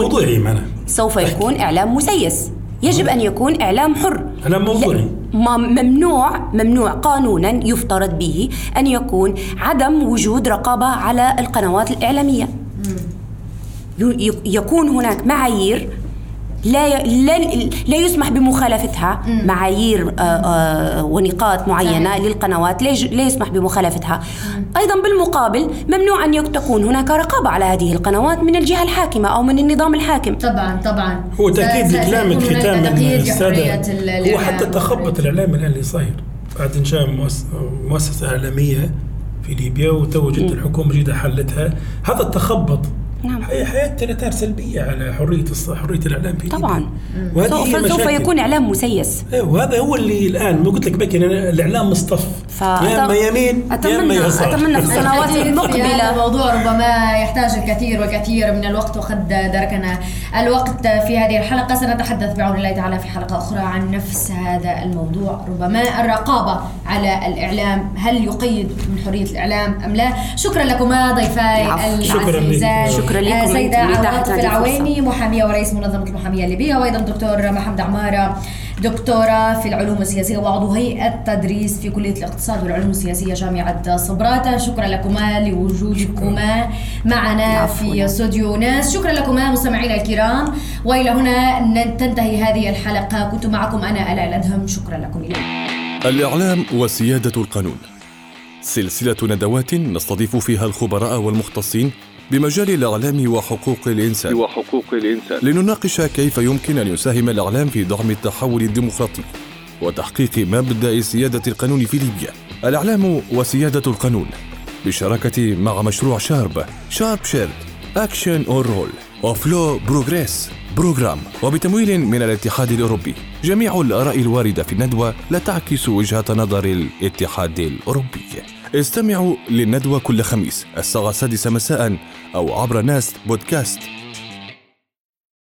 سوف يكون إعلام مسيس. يجب أن يكون إعلام حر. إعلام موضوعي ممنوع ممنوع قانونا يفترض به أن يكون عدم وجود رقابة على القنوات الإعلامية. يكون هناك معايير لا لا لا يسمح بمخالفتها معايير آه، آه، ونقاط معينة للقنوات لا يسمح بمخالفتها. أيضا بالمقابل ممنوع أن تكون هناك رقابة على هذه القنوات من الجهة الحاكمة أو من النظام الحاكم. طبعا طبعا. هو تأكيد لكلامك ختام السادة. هو حتى تخبط الإعلام الآن اللي صاير بعد إنشاء مؤسسة إعلامية في ليبيا وتوجد الحكومة جديدة حلتها. هذا التخبط نعم. حياتنا اثار سلبية على حرية حرية الإعلام في طبعا. سوف, سوف يكون إعلام مسيس. أيوه وهذا هو اللي الآن ما قلت لك بك الإعلام مصطف. ف... يا أما يمين أتمنى يا أما يسار. أتمنى في السنوات المقبلة. الموضوع ربما يحتاج الكثير والكثير من الوقت وقد دركنا الوقت في هذه الحلقة. سنتحدث بعون الله تعالى في حلقة أخرى عن نفس هذا الموضوع. ربما الرقابة على الإعلام هل يقيد من حرية الإعلام أم لا؟ شكرا لكما ضيفاي العزيزات. شكرا لكم آه، سيدة عواطف العويني محامية ورئيس منظمة المحامية الليبية وأيضا دكتور محمد عمارة دكتورة في العلوم السياسية وعضو هيئة تدريس في كلية الاقتصاد والعلوم السياسية جامعة صبراتة شكرا لكما لوجودكما معنا في استوديو ناس. شكرا لكما مستمعينا الكرام. وإلى هنا تنتهي هذه الحلقة. كنت معكم أنا ألا الأدهم. شكرا لكم اليوم. الإعلام وسيادة القانون. سلسلة ندوات نستضيف فيها الخبراء والمختصين بمجال الإعلام وحقوق الإنسان. وحقوق الإنسان. لنناقش كيف يمكن أن يساهم الإعلام في دعم التحول الديمقراطي وتحقيق مبدأ سيادة القانون في ليبيا. الإعلام وسيادة القانون بالشراكة مع مشروع Sharp Sharp Shared Action for Rule of Law Progress Program وبتمويل من الاتحاد الأوروبي جميع الآراء الواردة في الندوة لا تعكس وجهة نظر الاتحاد الأوروبي. استمعوا للندوة كل خميس الساعة السادسة مساء أو عبر ناس بودكاست.